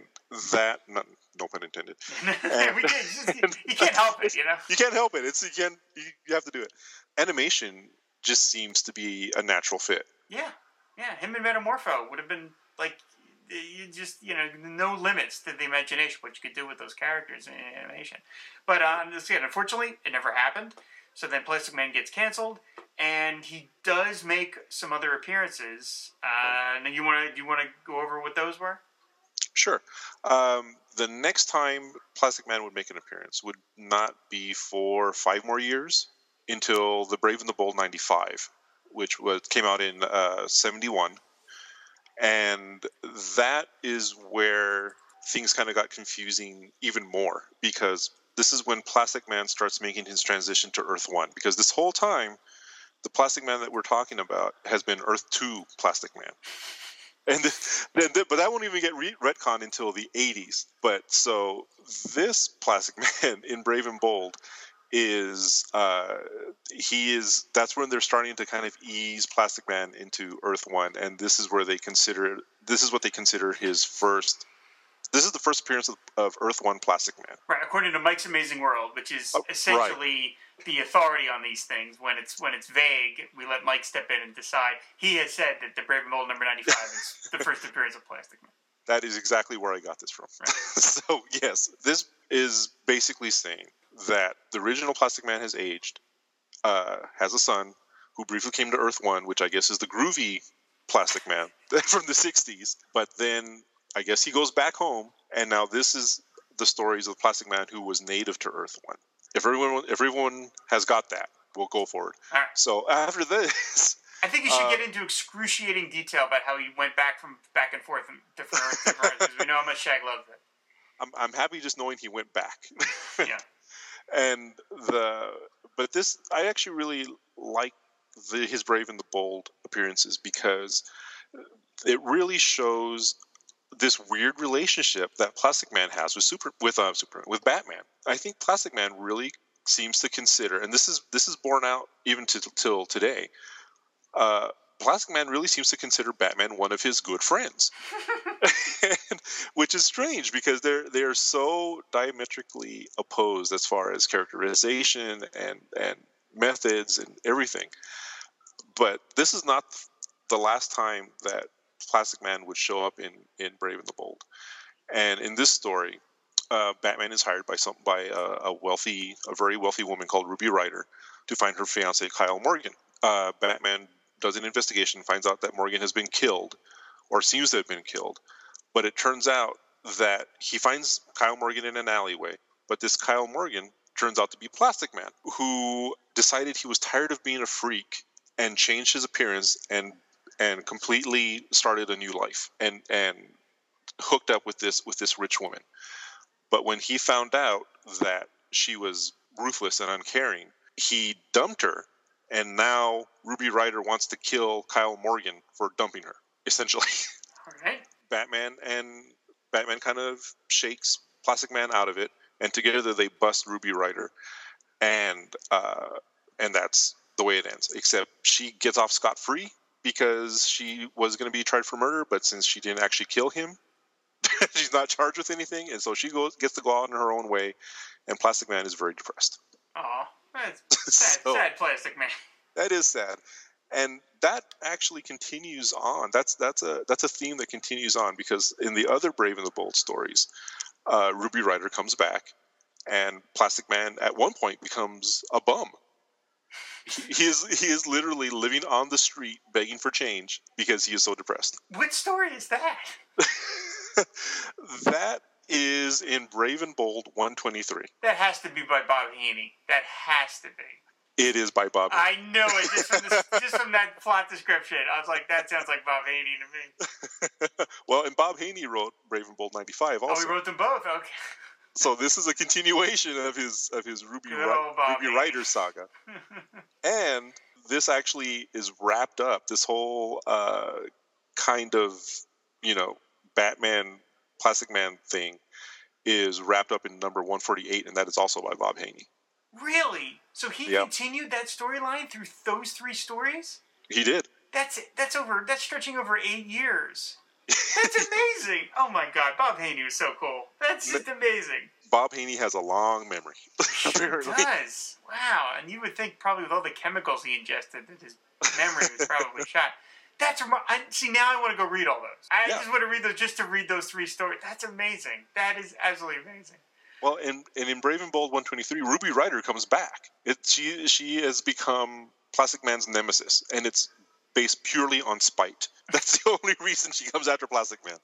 that no, no pun intended. [laughs] And, just, [laughs] you can't help it, you know. You can't help it. It's you can you, you have to do it. Animation just seems to be a natural fit. Yeah, yeah. Him and Metamorpho would have been like you just you know no limits to the imagination what you could do with those characters in animation. But uh, again, unfortunately, it never happened. So then Plastic Man gets canceled, and he does make some other appearances. Uh, you want to do you want to go over what those were? Sure. Um, the next time Plastic Man would make an appearance would not be for five more years until The Brave and the Bold '95, which was came out in '71, uh, and that is where things kind of got confusing even more because this is when Plastic Man starts making his transition to Earth One. Because this whole time, the Plastic Man that we're talking about has been Earth Two Plastic Man. [laughs] And then, but that won't even get re- until the 80s. But so this Plastic [laughs] Man in Brave and Bold is uh, he is that's when they're starting to kind of ease Plastic Man into Earth One, and this is where they consider this is what they consider his first this is the first appearance of, of Earth One Plastic Man. Right, according to Mike's Amazing World, which is oh, essentially right. the authority on these things. When it's when it's vague, we let Mike step in and decide. He has said that the Brave and Bold number ninety five is [laughs] the first appearance of Plastic Man. That is exactly where I got this from. Right. [laughs] so yes, this is basically saying that the original Plastic Man has aged, uh, has a son who briefly came to Earth One, which I guess is the groovy Plastic Man [laughs] from the '60s, but then I guess he goes back home, and now this is the stories of the Plastic Man who was native to Earth One. If everyone, if everyone has got that, we'll go forward. Right. So after this, I think you should uh, get into excruciating detail about how he went back from back and forth from different Earth, because we know how much Shag loves it. I'm I'm happy just knowing he went back. [laughs] yeah. And the but this I actually really like the his brave and the bold appearances because it really shows this weird relationship that Plastic Man has with Super with uh, Superman with Batman. I think Plastic Man really seems to consider, and this is this is borne out even to, till today. Uh, Plastic Man really seems to consider Batman one of his good friends, and, [laughs] [laughs] which is strange because they're they're so diametrically opposed as far as characterization and and methods and everything. But this is not the last time that Plastic Man would show up in in Brave and the Bold, and in this story, uh, Batman is hired by some by a, a, wealthy, a very wealthy woman called Ruby Ryder to find her fiance Kyle Morgan. Uh, Batman does an investigation, finds out that Morgan has been killed, or seems to have been killed. But it turns out that he finds Kyle Morgan in an alleyway. But this Kyle Morgan turns out to be Plastic Man, who decided he was tired of being a freak and changed his appearance and and completely started a new life and and hooked up with this with this rich woman. But when he found out that she was ruthless and uncaring, he dumped her and now Ruby Ryder wants to kill Kyle Morgan for dumping her, essentially. [laughs] All right. Batman and Batman kind of shakes Plastic Man out of it, and together they bust Ruby Ryder, and uh, and that's the way it ends. Except she gets off scot free because she was going to be tried for murder, but since she didn't actually kill him, [laughs] she's not charged with anything, and so she goes gets to go out in her own way, and Plastic Man is very depressed. Aw. [laughs] sad, so, sad plastic man. That is sad, and that actually continues on. That's that's a that's a theme that continues on because in the other Brave and the Bold stories, uh, Ruby Ryder comes back, and Plastic Man at one point becomes a bum. He, is he is literally living on the street begging for change because he is so depressed. What story is that? [laughs] that is in Brave and Bold 123. That has to be by Bob Haney. That has to be. It is by Bob. I know it just from, this, [laughs] just from that plot description. I was like, that sounds like Bob Haney to me. [laughs] well, and Bob Haney wrote Brave and Bold 95 also. Oh, he wrote them both. Okay. So this is a continuation of his of his Ruby Ruby Ryder saga, [laughs] and this actually is wrapped up. This whole uh, kind of you know Batman Plastic Man thing is wrapped up in number 148, and that is also by Bob Haney. Really? So he yep. continued that storyline through those three stories? He did. That's that's over. That's stretching over eight years. That's amazing. oh my God, Bob Haney was so cool. That's just amazing. Bob Haney has a long memory. [laughs] he does. Wow, and you would think probably with all the chemicals he ingested that his memory was probably [laughs] shot. That's rem- I, see now I want to go read all those. I yeah. just want to read those just to read those three stories. That's amazing. That is absolutely amazing. Well, and, and in Brave and Bold 123, Ruby Ryder comes back. It, she she has become Plastic Man's nemesis, and it's based purely on spite. [laughs] That's the only reason she comes after Plastic Man.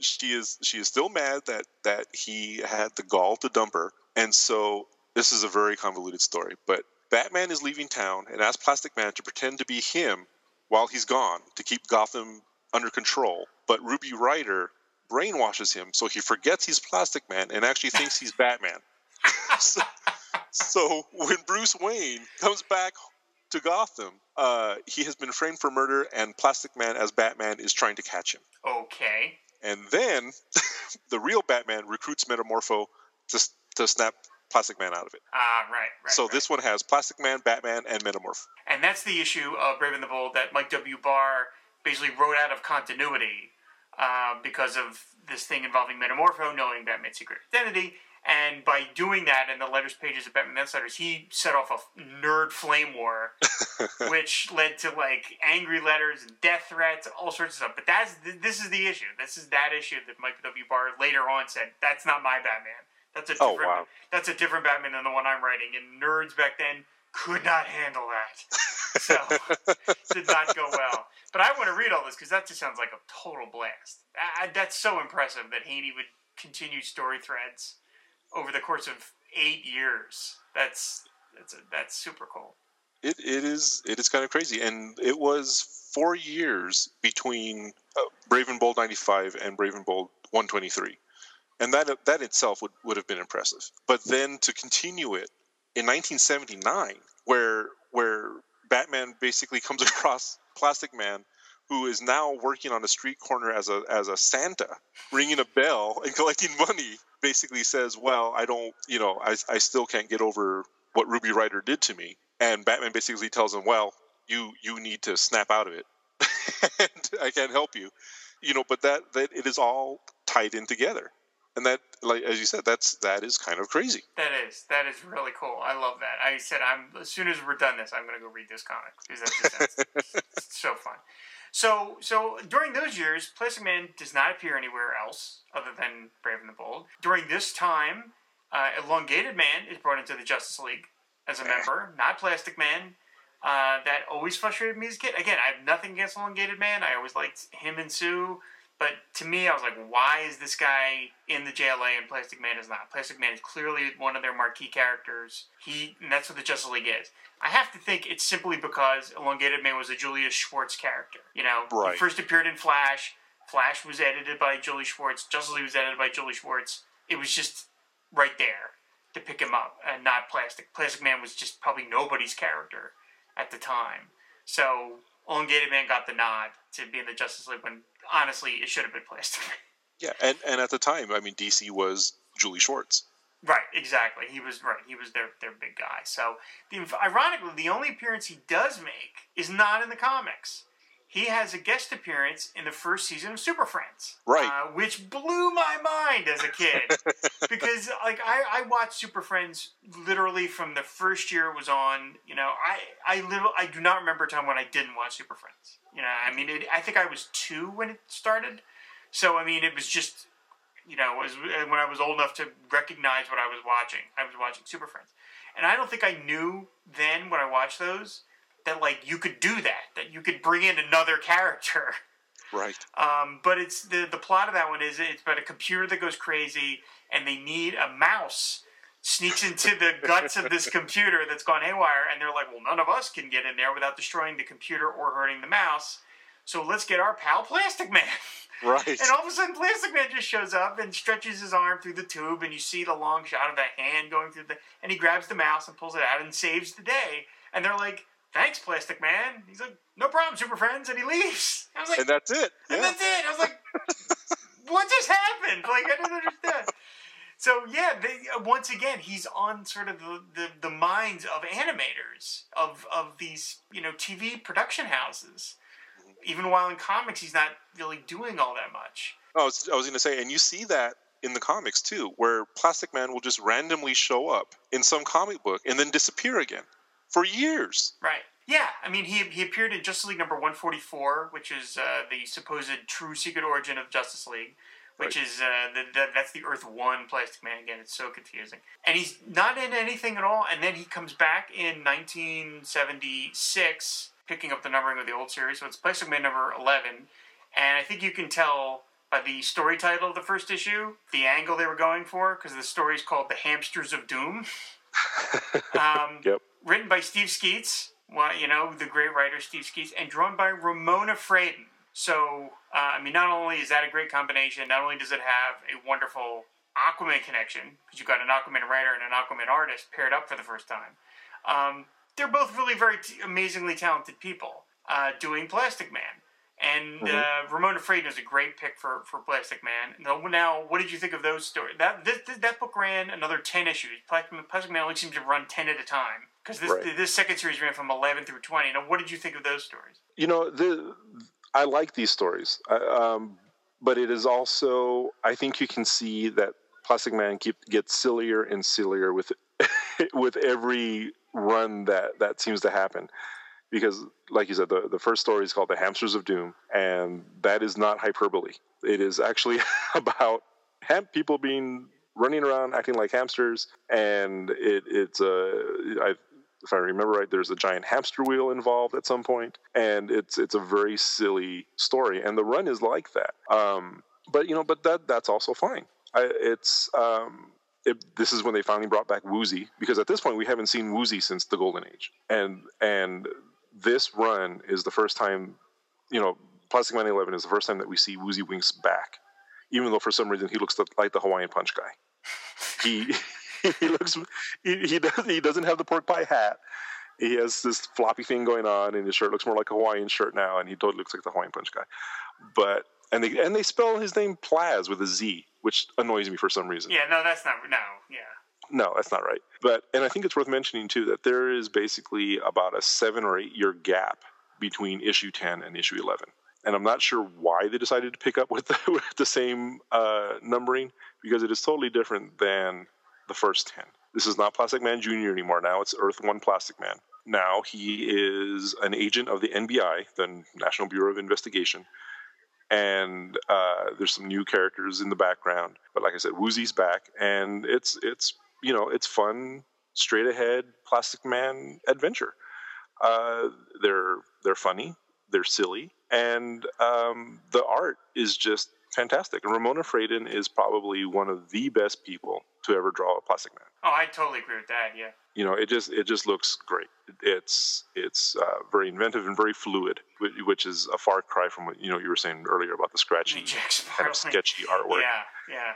She is she is still mad that that he had the gall to dump her, and so this is a very convoluted story. But Batman is leaving town and asks Plastic Man to pretend to be him while he's gone to keep Gotham under control. But Ruby Ryder brainwashes him so he forgets he's Plastic Man and actually thinks he's [laughs] Batman. [laughs] so, so, when Bruce Wayne comes back to Gotham, uh, he has been framed for murder, and Plastic Man as Batman is trying to catch him. Okay. And then [laughs] the real Batman recruits Metamorpho to, to snap Plastic Man out of it. Ah, right, right. So right. this one has Plastic Man, Batman, and Metamorph. And that's the issue of Brave and the Bold that Mike W. Barr basically wrote out of continuity uh, because of this thing involving Metamorpho knowing Batman's secret identity. And by doing that in the letters pages of Batman Outsiders, he set off a nerd flame war, [laughs] which led to like angry letters and death threats, all sorts of stuff. But that's this is the issue. This is that issue that Mike W. Barr later on said that's not my Batman. That's a oh, different. Oh, wow. That's a different Batman than the one I'm writing. And nerds back then could not handle that, [laughs] so did not go well. But I want to read all this because that just sounds like a total blast. I, that's so impressive that Haney would continue story threads over the course of eight years. That's that's a, that's super cool. It it is it is kind of crazy, and it was four years between uh, Brave and Bold ninety five and Brave and Bold one twenty three and that that itself would, would have been impressive. But then to continue it in 1979, where where Batman basically comes [laughs] across Plastic Man, who is now working on a street corner as a as a Santa, ringing a bell and [laughs] collecting money, basically says, "Well, I don't, you know, I I still can't get over what Ruby Ryder did to me." And Batman basically tells him, "Well, you you need to snap out of it, [laughs] and I can't help you." You know, but that that it is all tied in together. And that like as you said that's that is kind of crazy. That is that is really cool. I love that. I said i'm as soon as we're done this i'm going to go read this comic because that's just [laughs] so fun so so during those years plastic man does not appear anywhere else other than brave and the bold during this time uh, elongated man is brought into the justice league as a member not plastic man uh, that always frustrated me as a kid again i have nothing against elongated man i always liked him and sue but to me, I was like, why is this guy in the JLA and Plastic Man is not? Plastic Man is clearly one of their marquee characters. He, and that's what the Justice League is. I have to think it's simply because Elongated Man was a Julius Schwartz character. You know, right. he first appeared in Flash. Flash was edited by Julie Schwartz. Justice League was edited by Julie Schwartz. It was just right there to pick him up, and not Plastic. Plastic Man was just probably nobody's character at the time. So Elongated Man got the nod to be in the Justice League when honestly it should have been Plastic Man. Yeah, and, and at the time, I mean, DC was Julie Schwartz. Right, exactly. He was right. He was their their big guy. So, the, ironically, the only appearance he does make is not in the comics he has a guest appearance in the first season of Super Friends, right? Uh, which blew my mind as a kid [laughs] because, like, I, I watched Super Friends literally from the first year it was on. You know, I I little I do not remember a time when I didn't watch Super Friends. You know, I mean, it, I think I was two when it started, so I mean, it was just you know, was when I was old enough to recognize what I was watching. I was watching Super Friends, and I don't think I knew then when I watched those that like you could do that, that you could bring in another character. Right. Um, but it's the the plot of that one is it's about a computer that goes crazy, and they need a mouse sneaks into the [laughs] guts of this computer that's gone haywire, and they're like, well, none of us can get in there without destroying the computer or hurting the mouse. So let's get our pal Plastic Man. Right. And all of a sudden, Plastic Man just shows up and stretches his arm through the tube, and you see the long shot of the hand going through the. And he grabs the mouse and pulls it out and saves the day. And they're like, thanks, Plastic Man. He's like, no problem, Super Friends, and he leaves. I was like, and that's it. And yeah. that's it. I was like, [laughs] what just happened? Like, I don't understand. So yeah, they, uh, once again, he's on sort of the, the, the, minds of animators of of these you know TV production houses. Even while in comics, he's not really doing all that much. I was, I was going to say, and you see that in the comics too, where Plastic Man will just randomly show up in some comic book and then disappear again for years. Right. Yeah, I mean, he, he appeared in Justice League number 144, which is uh, the supposed true secret origin of Justice League, which right. is, uh, the, the, that's the Earth 1 Plastic Man. Again, it's so confusing. And he's not in anything at all, and then he comes back in 1976, picking up the numbering of the old series, so it's Plastic Man number 11, and I think you can tell by the story title of the first issue, the angle they were going for, because the story is called The Hamsters of Doom. [laughs] um, yep written by Steve Skeates, well, you know, the great writer Steve Skeates, and drawn by Ramona Fradon. So, uh, I mean, not only is that a great combination, not only does it have a wonderful Aquaman connection, because you've got an Aquaman writer and an Aquaman artist paired up for the first time, um, they're both really very t- amazingly talented people uh, doing Plastic Man. And mm-hmm. uh, Ramona Fradon is a great pick for, for Plastic Man. Now, what did you think of those stories? That this, that book ran another ten issues. Plastic Man only seems to run ten at a time because this right. this second series ran from eleven through twenty. Now, what did you think of those stories? You know, the, I like these stories, um, but it is also I think you can see that Plastic Man keep, gets sillier and sillier with [laughs] with every run that that seems to happen because like you said the, the first story is called the hamsters of doom and that is not hyperbole it is actually [laughs] about ham- people being running around acting like hamsters and it, it's a I, if I remember right, there's a giant hamster wheel involved at some point, and it's it's a very silly story, and the run is like that. Um, but you know, but that that's also fine. I, it's um, it, this is when they finally brought back Woozy because at this point we haven't seen Woozy since the Golden Age, and and this run is the first time, you know, Plastic Man 11 is the first time that we see Woozy Winks back, even though for some reason he looks like the Hawaiian Punch guy. [laughs] He [laughs] he looks he, he does he doesn't have the pork pie hat. he has this floppy thing going on, and his shirt looks more like a Hawaiian shirt now, and he totally looks like the Hawaiian Punch guy. But and they and they spell his name Plaz with a Z, which annoys me for some reason. Yeah, no, that's not no, yeah. No, that's not right. But and I think it's worth mentioning too that there is basically about a seven or eight year gap between issue ten and issue eleven. And I'm not sure why they decided to pick up with the, [laughs] with the same uh, numbering because it is totally different than the first 10. This is not Plastic Man Jr. anymore. Now it's Earth One Plastic Man. Now he is an agent of the NBI, the National Bureau of Investigation. And uh, there's some new characters in the background, but like I said, Woozy's back, and it's it's you know it's fun, straight ahead Plastic Man adventure. Uh, they're they're funny, they're silly, and um, the art is just fantastic. And Ramona Fradon is probably one of the best people to ever draw a Plastic Man. Oh, I totally agree with that. Yeah. You know, it just it just looks great. It's it's uh, very inventive and very fluid, which is a far cry from what you know you were saying earlier about the scratchy, [laughs] kind of sketchy artwork. Yeah, yeah,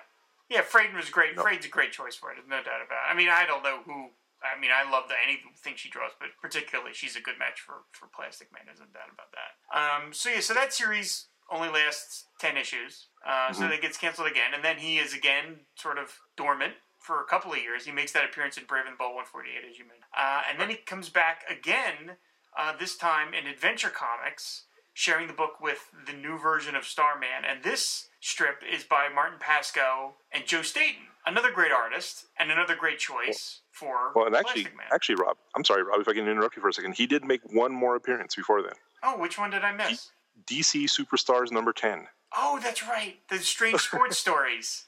yeah. Fradon was great. No. Fradon's a great choice for it. There's no doubt about it. I mean, I don't know who. I mean, I love the, anything she draws, but particularly she's a good match for, for Plastic Man. There's no doubt about that. Um, so yeah, so that series only lasts 10 issues. Uh, mm-hmm. So it gets canceled again. And then he is again sort of dormant for a couple of years. He makes that appearance in Brave and the Bold 148, as you mentioned. Uh, and then he comes back again, uh, this time in Adventure Comics, sharing the book with the new version of Starman. And this strip is by Martin Pasko and Joe Staton, another great artist and another great choice for well, and actually, actually, Rob, I'm sorry, Rob, if I can interrupt you for a second. He did make one more appearance before then. Oh, which one did I miss? DC Superstars number ten. Oh, that's right. The strange sports [laughs] stories.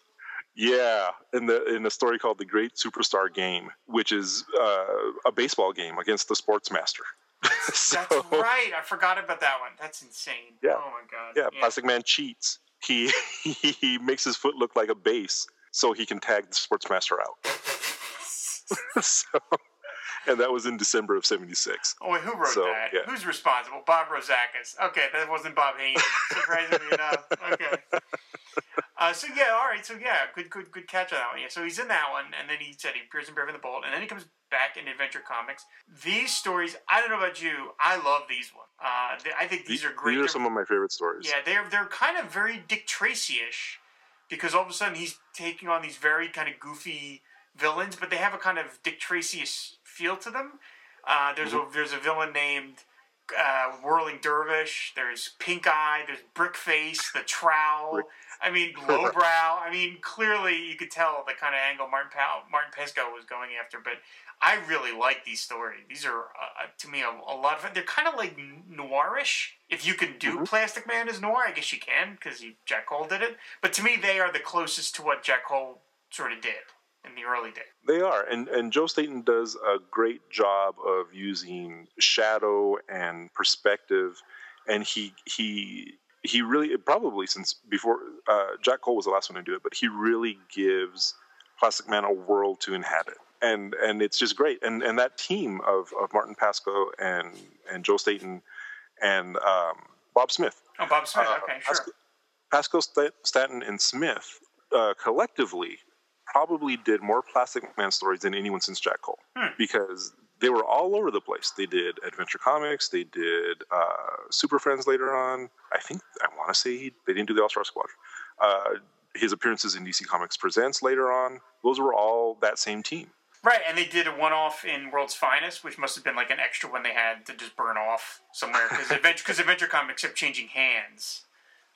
Yeah, in the in a story called "The Great Superstar Game," which is uh, a baseball game against the Sportsmaster. [laughs] so, that's right. I forgot about that one. That's insane. Yeah. Oh my god. Yeah, yeah. Plastic Man cheats. He [laughs] he makes his foot look like a base so he can tag the Sportsmaster out. so and [laughs] that was in December of '76. Oh, wait, who wrote so, that? Yeah. Who's responsible? Bob Rozakis. Okay, that wasn't Bob Haney. Surprisingly [laughs] enough. Okay. Uh, so yeah, all right. So yeah, good, good, good catch on that one. Yeah. So he's in that one, and then he said he appears in Brave and the Bold, and then he comes back in Adventure Comics. These stories, I don't know about you, I love these ones. Uh, they, I think these, are great. These are some of my favorite stories. Yeah, they're they're kind of very Dick Tracy-ish because all of a sudden he's taking on these very kind of goofy villains, but they have a kind of Dick Tracy-ish feel to them. Uh, there's mm-hmm. a there's a villain named uh, Whirling Dervish. There's Pink Eye. There's Brickface. The Trowel. I mean, [laughs] Lowbrow. I mean, clearly you could tell the kind of angle Martin pa- Martin Pasko was going after. But I really like these stories. These are uh, to me a, a, lot of fun. They're kind of like noirish. If you can do mm-hmm. Plastic Man as noir, I guess you can because Jack Cole did it. But to me, they are the closest to what Jack Cole sort of did in the early days. They are, and and Joe Staton does a great job of using shadow and perspective, and he he he really probably since before uh, Jack Cole was the last one to do it, but he really gives Plastic Man a world to inhabit. And and it's just great, and and that team of, of Martin Pasko and and Joe Staton and um, Bob Smith. Oh, Bob Smith. Uh, okay, sure. Pasko, Pasko, Staton, and Smith uh, collectively probably did more Plastic Man stories than anyone since Jack Cole hmm. because they were all over the place. They did Adventure Comics, they did uh, Super Friends later on. I think I want to say he, they didn't do the All Star Squad. Uh, his appearances in DC Comics Presents later on, those were all that same team. Right, and they did a one-off in World's Finest, which must have been like an extra one they had to just burn off somewhere because [laughs] Adventure, Adventure Comics kept changing hands.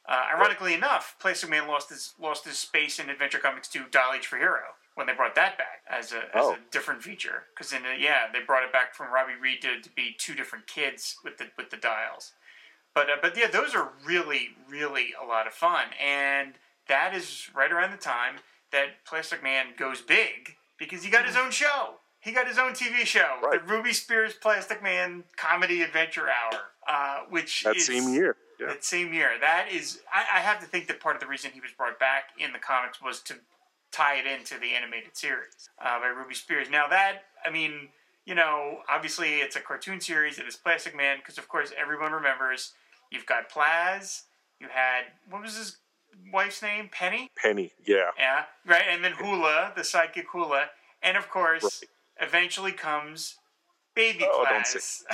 Uh, ironically enough, Plastic Man lost his lost his space in Adventure Comics 2 Dial H for Hero when they brought that back as a, as oh. a different feature. Because in yeah, they brought it back from Robbie Reed to, to be two different kids with the with the dials. But uh, but yeah, those are really really a lot of fun, and that is right around the time that Plastic Man goes big because he got his own show. He got his own TV show, right. the Ruby Spears Plastic Man Comedy Adventure Hour, uh, which that is, same year yeah. that same year. That is, I, I, have to think that part of the reason he was brought back in the comics was to tie it into the animated series uh, by Ruby Spears. Now that, I mean, you know, obviously it's a cartoon series. It is Plastic Man because, of course, everyone remembers. You've got Plaz. You had what was his wife's name? Penny. Penny. Yeah. Yeah. Right. And then Hula, the sidekick Hula, and of course, right. eventually comes Baby Oh, Plaz. don't say-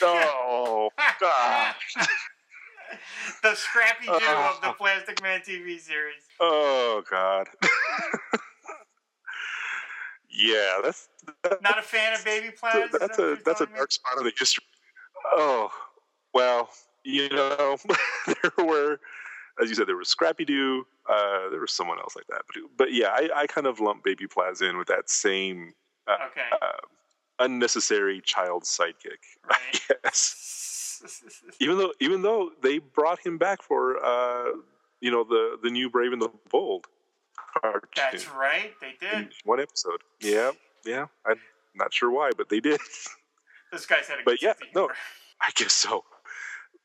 [laughs] Oh [laughs] gosh. [laughs] the Scrappy Doo of the Oh. Plastic Man TV series. Oh god. yeah, that's Not a fan of Baby Plaz? Is that that's a that's a dark spot of the history. Oh well, you know, [laughs] there were, as you said, there was Scrappy Doo. Uh, there was someone else like that, but but yeah, I, I kind of lump Baby Plaz in with that same uh, Okay. uh, unnecessary child sidekick. [laughs] Right. yes, [laughs] even though even though they brought him back for uh, you know the the new Brave and the Bold. cartoon That's right. They did. one episode. Yeah, yeah. I'm not sure why, but they did. [laughs] This guys had a But yeah, no. I guess so.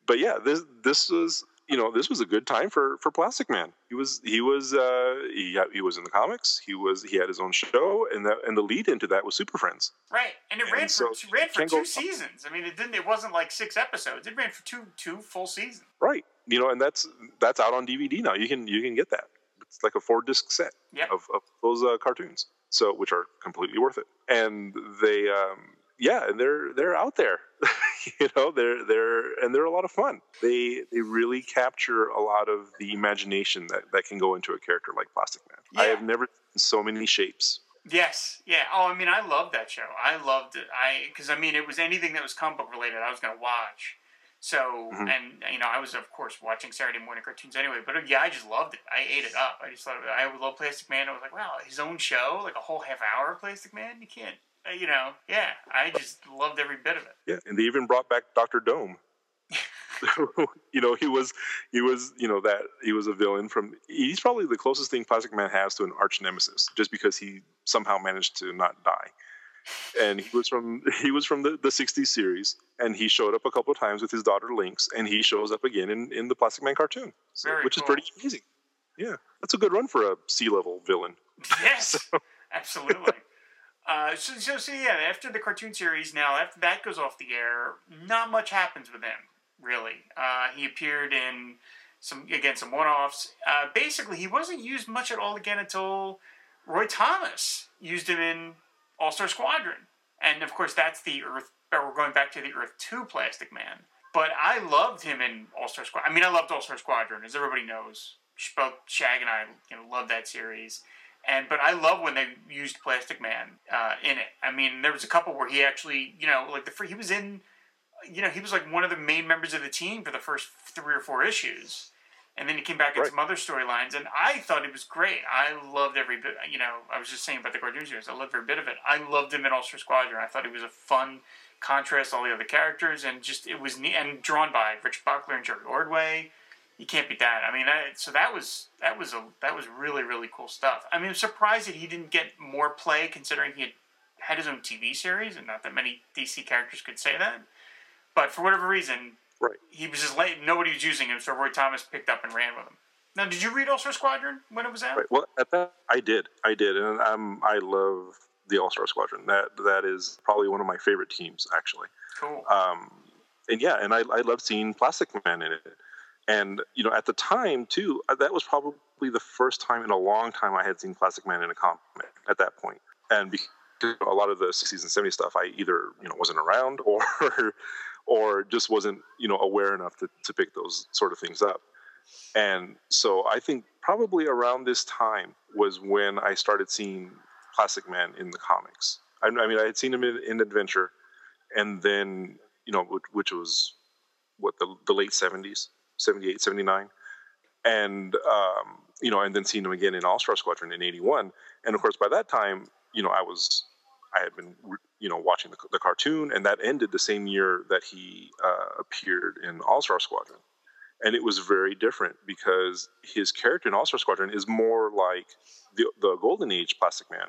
But yeah, this this was you know this was a good time for for Plastic Man. He was he was uh, he he was in the comics. He was he had his own show, and that and the lead into that was Super Friends. Right, and it And ran so for ran for two go- seasons. I mean, it didn't. It wasn't like six episodes. It ran for two two full seasons. Right. You know, and that's that's out on DVD now. You can you can get that. It's like a four disc set Yep. of, of those uh, cartoons. So which are completely worth it. And they um yeah, and they're they're out there. [laughs] you know, they're they're and they're a lot of fun. They they really capture a lot of the imagination that, that can go into a character like Plastic Man. I have never seen so many shapes. Yes, yeah. Oh, I mean, I loved that show. I loved it. I because I mean, it was anything that was comic book related. I was going to watch. So Mhm. and you know, I was of course watching Saturday morning cartoons anyway. But uh, yeah, I just loved it. I ate it up. I just thought I love Plastic Man. I was like, wow, his own show, like a whole half hour of Plastic Man. You can't, Uh, you know. Yeah, I just loved every bit of it. Yeah, and they even brought back Doctor Dome. [laughs] [laughs] you know, he was he was you know that he was a villain from. He's probably the closest thing Plastic Man has to an arch nemesis, just because he somehow managed to not die. And he was from [laughs] he was from the, the '60s series, and he showed up a couple of times with his daughter Lynx, and he shows up again in, in the Plastic Man cartoon, so, which cool. is pretty amazing. Yeah, that's a good run for a sea level villain. Yes, absolutely. Uh, so, so, so, yeah, after the cartoon series, now after that goes off the air, not much happens with him, really. Uh, he appeared in some, again, some one offs. Uh, basically, he wasn't used much at all again until Roy Thomas used him in All Star Squadron. And of course, that's the Earth, we're going back to the Earth 2 Plastic Man. But I loved him in All Star Squadron. I mean, I loved All Star Squadron, as everybody knows. Both Shag and I, you know, love that series and but I love when they used Plastic Man uh, in it. I mean, there was a couple where he actually, you know, like the he was in, you know, he was like one of the main members of the team for the first three or four issues, and then he came back in some other storylines, and I thought it was great. I loved every bit. You know, I was just saying about the cartoon series. I loved every bit of it. I loved him in All Star Squadron. I thought he was a fun contrast to all the other characters, and just it was neat and drawn by Rich Buckler and Jerry Ordway you can't beat that. I mean, that, so that was that was a that was really really cool stuff. I mean, I'm surprised that he didn't get more play considering he had had his own TV series, and not that many DC characters could say that. But for whatever reason, Right. he was just late. Nobody was using him, so Roy Thomas picked up and ran with him. Now, did you read All Star Squadron when it was out? Right. Well, at that I did, I did, and um, I love the All Star Squadron. That that is probably one of my favorite teams, actually. Cool. um, and yeah, and I, I love seeing Plastic Man in it. And you know, at the time too, uh, that was probably the first time in a long time I had seen Plastic Man in a comic at that point. And because a lot of the 60s and 70s stuff, I either you know wasn't around [laughs] or or just wasn't you know aware enough to, to pick those sort of things up. And so I think probably around this time was when I started seeing Plastic Man in the comics. I, I mean, I had seen him in, in Adventure, and then you know, which, which was what the the late seventies, 78, 79. and um, you know, and then seeing him again in All Star Squadron in eighty one, and of course by that time, you know, I was I had been you know watching the, the cartoon, and that ended the same year that he uh, appeared in All Star Squadron, and it was very different because his character in All Star Squadron is more like the the Golden Age Plastic Man.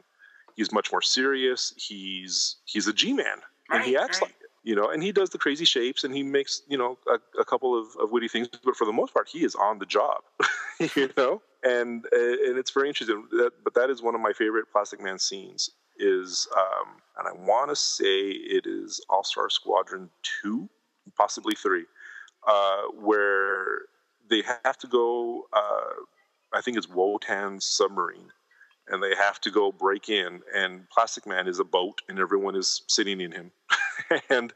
He's much more serious. He's he's a G man, and he acts right. like. You know, and he does the crazy shapes, and he makes you know a, a couple of, of witty things, but for the most part, he is on the job. [laughs] you know, and uh, and it's very interesting. That, but that is one of my favorite Plastic Man scenes. Is um, and I want to say it is All Star Squadron two, possibly three, uh, where they have to go. Uh, I think it's Wotan's submarine, and they have to go break in. And Plastic Man is a boat, and everyone is sitting in him. [laughs] and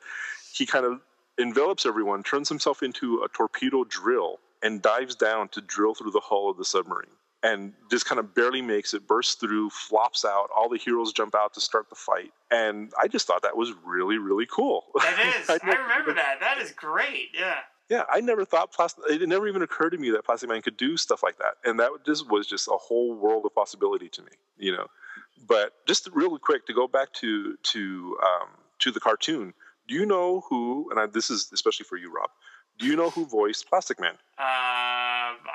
he kind of envelops everyone, turns himself into a torpedo drill, and dives down to drill through the hull of the submarine. And just kind of barely makes it, bursts through, flops out. All the heroes jump out to start the fight. And I just thought that was really, really cool. That [laughs] is. I, I remember that. That is great. Yeah yeah, I never thought plastic. It never even occurred to me that Plastic Man could do stuff like that, and that just was just a whole world of possibility to me, you know. But just really quick to go back to to um, to the cartoon. Do you know who? And I, this is especially for you, Rob. Do you know who voiced Plastic Man? Uh,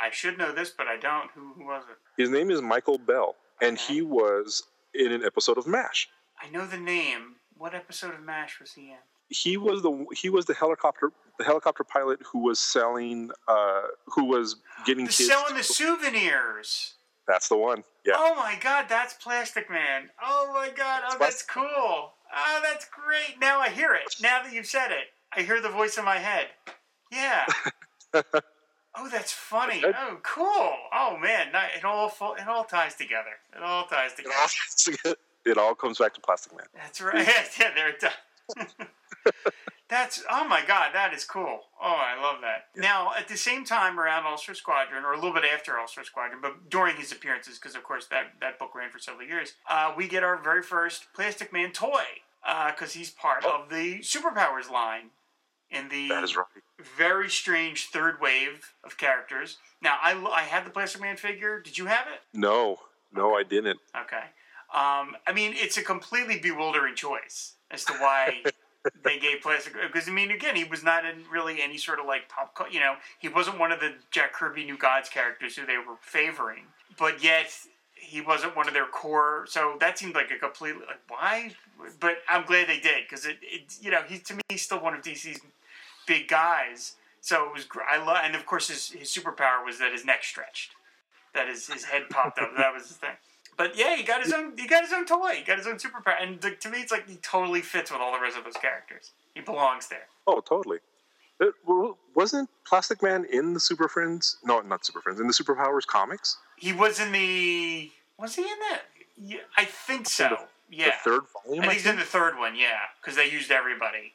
I should know this, but I don't. Who, who was it? His name is Michael Bell, and he was in an episode of MASH. I know the name. What episode of MASH was he in? He was the he was the helicopter the helicopter pilot who was selling uh, who was getting the selling the souvenirs. That's the one. Yeah. Oh my god, that's Plastic Man. Oh my god, oh that's cool. Oh, that's great. Now I hear it. Now that you've said it, I hear the voice in my head. Yeah. [laughs] oh, that's funny. Oh, cool. Oh man, it all it all ties together. It all ties together. It all comes back to Plastic Man. That's right. [laughs] yeah, there it does. [laughs] That's oh my god, that is cool. Oh, I love that. Now, at the same time around All Star Squadron, or a little bit after All Star Squadron, but during his appearances, because of course that that book ran for several years, uh, we get our very first Plastic Man toy because uh, he's part oh. of the Superpowers line in the right. very strange third wave of characters. Now, I I had the Plastic Man figure. Did you have it? No, no. I didn't. Okay. Um, I mean, it's a completely bewildering choice as to why [laughs] they gave plastic because I mean again he was not in really any sort of like pop you know he wasn't one of the Jack Kirby New Gods characters who they were favoring but yet he wasn't one of their core so that seemed like a completely like why? But I'm glad they did because it, it you know he to me he's still one of DC's big guys so it was I love and of course his his superpower was that his neck stretched that his his head popped up that was the thing but yeah, he got his own. He got his own toy. He got his own superpower, and to, to me, it's like he totally fits with all the rest of those characters. He belongs there. Oh, totally. Uh, it, wasn't Plastic Man in the Super Friends? No, not Super Friends. In the Superpowers comics, he was in the. Was he in that? Yeah, I think so. The, yeah, the third volume. I think he's in the third one. Yeah, because they used everybody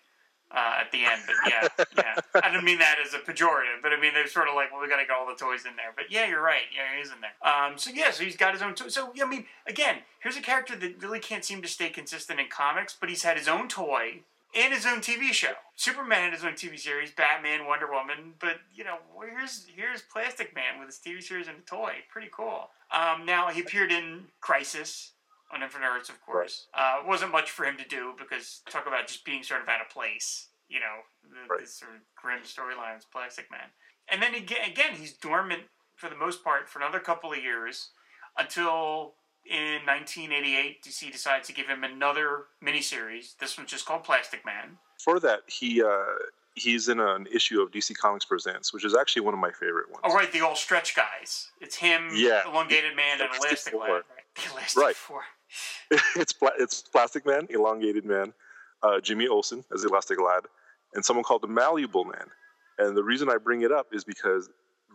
uh, at the end. But yeah, yeah. I don't mean that as a pejorative, but I mean they're sort of like, well, we got to get all the toys in there. But yeah, you're right. Yeah, he's in there. Um, so yeah, so he's got his own. toy. so I mean, again, here's a character that really can't seem to stay consistent in comics, but he's had his own toy and his own TV show. Superman had his own TV series, Batman, Wonder Woman, but you know, here's here's Plastic Man with his TV series and a toy. Pretty cool. Um, now he appeared in Crisis on Infinite Earths, of course. Right. Uh, wasn't much for him to do because talk about just being sort of out of place. You know, the, right. this sort of grim storylines, Plastic Man. And then again, again, he's dormant for the most part for another couple of years until in 1988, DC decides to give him another miniseries. This one's just called Plastic Man. For that, he uh, he's in an issue of DC Comics Presents, which is actually one of my favorite ones. Oh, right, the all stretch guys. It's him, yeah. Elongated Man, and Elastic Man. Right? The [laughs] Elastic right. Four. [laughs] it's it's Plastic Man, Elongated Man, uh, Jimmy Olsen as Elastic Lad, and someone called the Malleable Man. And the reason I bring it up is because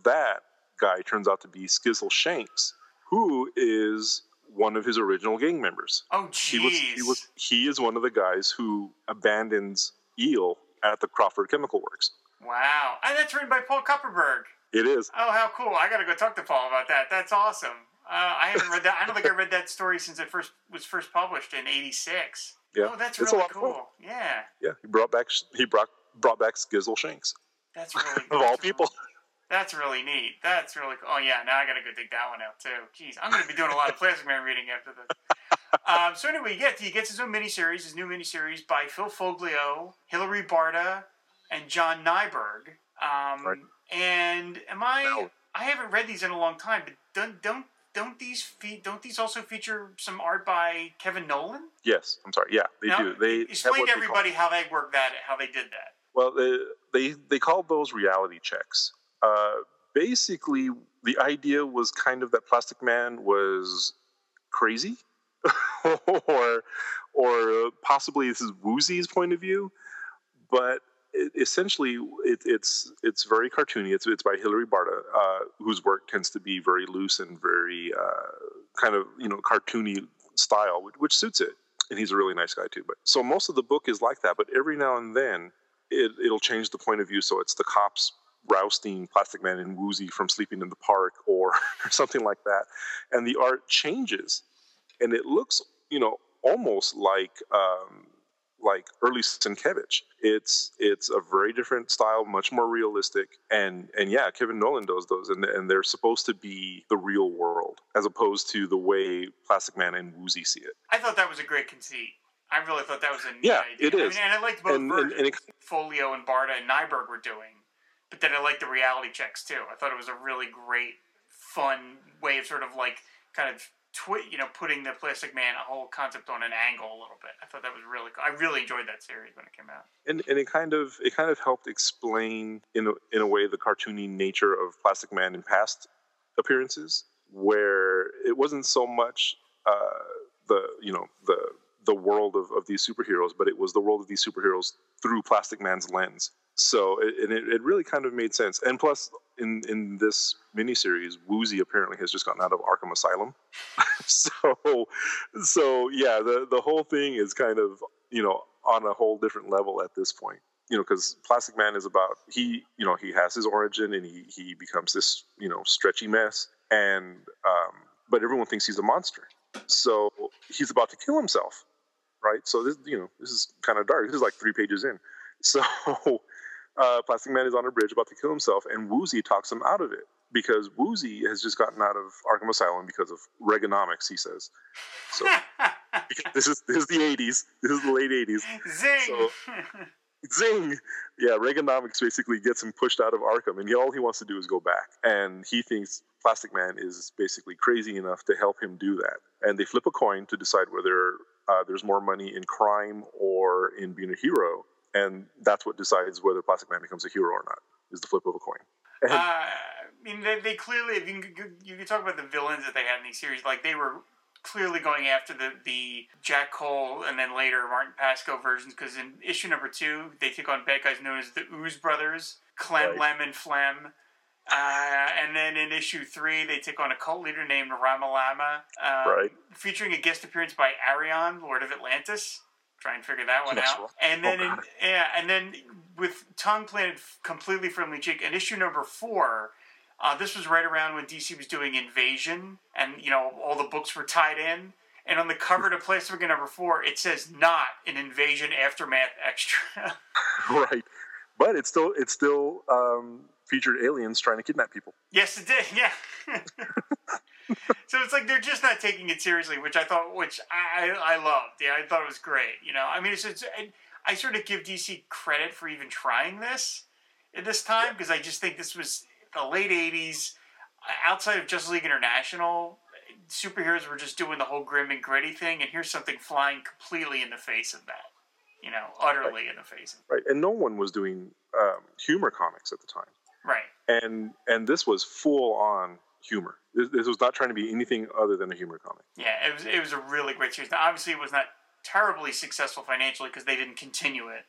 that guy turns out to be Skizzle Shanks, who is one of his original gang members. Oh, jeez. He was, he was he is one of the guys who abandons Eel at the Crawford Chemical Works. Wow, and that's written by Paul Kupperberg. It is. Oh, how cool! I got to go talk to Paul about that. That's awesome. Uh, I haven't read that. I don't think I read that story since it first was first published in '86. Yeah, oh, that's really cool. Yeah. Yeah, he brought back he brought brought back Skizzle Shanks. That's really [laughs] of all people. That's really neat. That's really cool. Oh yeah, now I got to go dig that one out too. Jeez, I'm going to be doing a lot of Plastic Man reading after this. um, so anyway, yeah, he gets his own miniseries, his new miniseries by Phil Foglio, Hilary Barta, and John Nyberg. Um, right. And am I? No. I haven't read these in a long time, but don't don't don't these fe- don't these also feature some art by Kevin Nowlan? Yes, I'm sorry. Yeah, they now, do. They explain to everybody how they work that, how they did that. Well, they they, they called those reality checks. Uh, basically, the idea was kind of that Plastic Man was crazy, [laughs] or or possibly this is Woozy's point of view, but essentially it, it's it's very cartoony. It's it's by Hilary Barta, uh, whose work tends to be very loose and very uh, kind of you know cartoony style, which, which suits it. And he's a really nice guy too. But so most of the book is like that. But every now and then, it, it'll change the point of view. So it's the cops rousting Plastic Man and Woozy from sleeping in the park or, [laughs] something like that. And the art changes. And it looks, you know, almost like um, like early Sienkiewicz. It's it's a very different style, much more realistic, and and yeah, Kevin Nowlan does those, and and they're supposed to be the real world as opposed to the way Plastic Man and Woozy see it. I thought that was a great conceit. I really thought that was a neat yeah, idea. it is, I mean, and I liked both and, versions. and, and it, Foglio and Barta and Nyberg were doing, but then I liked the reality checks too. I thought it was a really great, fun way of sort of like kind of twi- you know, putting the Plastic Man a whole concept on an angle a little bit. I thought that was really cool. I really enjoyed that series when it came out. and and it kind of it kind of helped explain in a, in a way the cartoony nature of Plastic Man in past appearances, where it wasn't so much uh, the you know the the world of, of these superheroes, but it was the world of these superheroes through Plastic Man's lens. So it, and it, it really kind of made sense. And plus, in in this miniseries, Woozy apparently has just gotten out of Arkham Asylum. [laughs] so so yeah, the the whole thing is kind of you know on a whole different level at this point. You know, because Plastic Man is about he you know he has his origin and he he becomes this you know stretchy mess and um, but everyone thinks he's a monster. So he's about to kill himself, right? So this you know this is kind of dark. This is like three pages in. So uh, Plastic Man is on a bridge about to kill himself, and Woozy talks him out of it because Woozy has just gotten out of Arkham Asylum because of Reaganomics, he says. So [laughs] this is this is the '80s. This is the late '80s. Zing! So- Zing! Yeah, Reaganomics basically gets him pushed out of Arkham, and he, all he wants to do is go back. And he thinks Plastic Man is basically crazy enough to help him do that. And they flip a coin to decide whether uh, there's more money in crime or in being a hero. And that's what decides whether Plastic Man becomes a hero or not, is the flip of a coin. And, Uh, I mean, they, they clearly, if you can, you can talk about the villains that they had in these series. Like, they were clearly going after the, the Jack Cole and then later Martin Pasko versions because in issue number two, they took on bad guys known as the Ooze Brothers, Clem, Right. Lem, and Flem. Uh, and then in issue three, they took on a cult leader named Ramalama, um, Right. featuring a guest appearance by Arion, Lord of Atlantis. Try and figure that one Yes, out. well- And then, oh, in, yeah, and then with tongue planted completely firmly cheek. In issue number four, uh, this was right around when DC was doing Invasion, and you know all the books were tied in. And on the cover to Plastic Man number four, it says "Not an Invasion Aftermath Extra." [laughs] [laughs] right. But it still it still um, featured aliens trying to kidnap people. yes, it did. Yeah. [laughs] so it's like they're just not taking it seriously, which I thought, which I I loved. Yeah, I thought it was great. You know, I mean, it's, it's I- I sort of give DC credit for even trying this at this time because I just think this was the late '80s. Outside of Justice League International, superheroes were just doing the whole grim and gritty thing, and here's something flying completely in the face of that. You know, utterly in the face of Right. And no one was doing um, humor comics at the time. Right. and and this was full on humor. This, this was not trying to be anything other than a humor comic. Yeah, it was it was a really great series. Now, obviously, it was not terribly successful financially because they didn't continue it.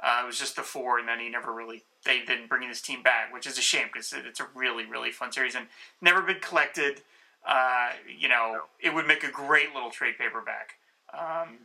Uh, it was just the four, and then he never really they didn't bring this team back, which is a shame because it, it's a really really fun series and never been collected. Uh, you know, it would make a great little trade paperback. Um,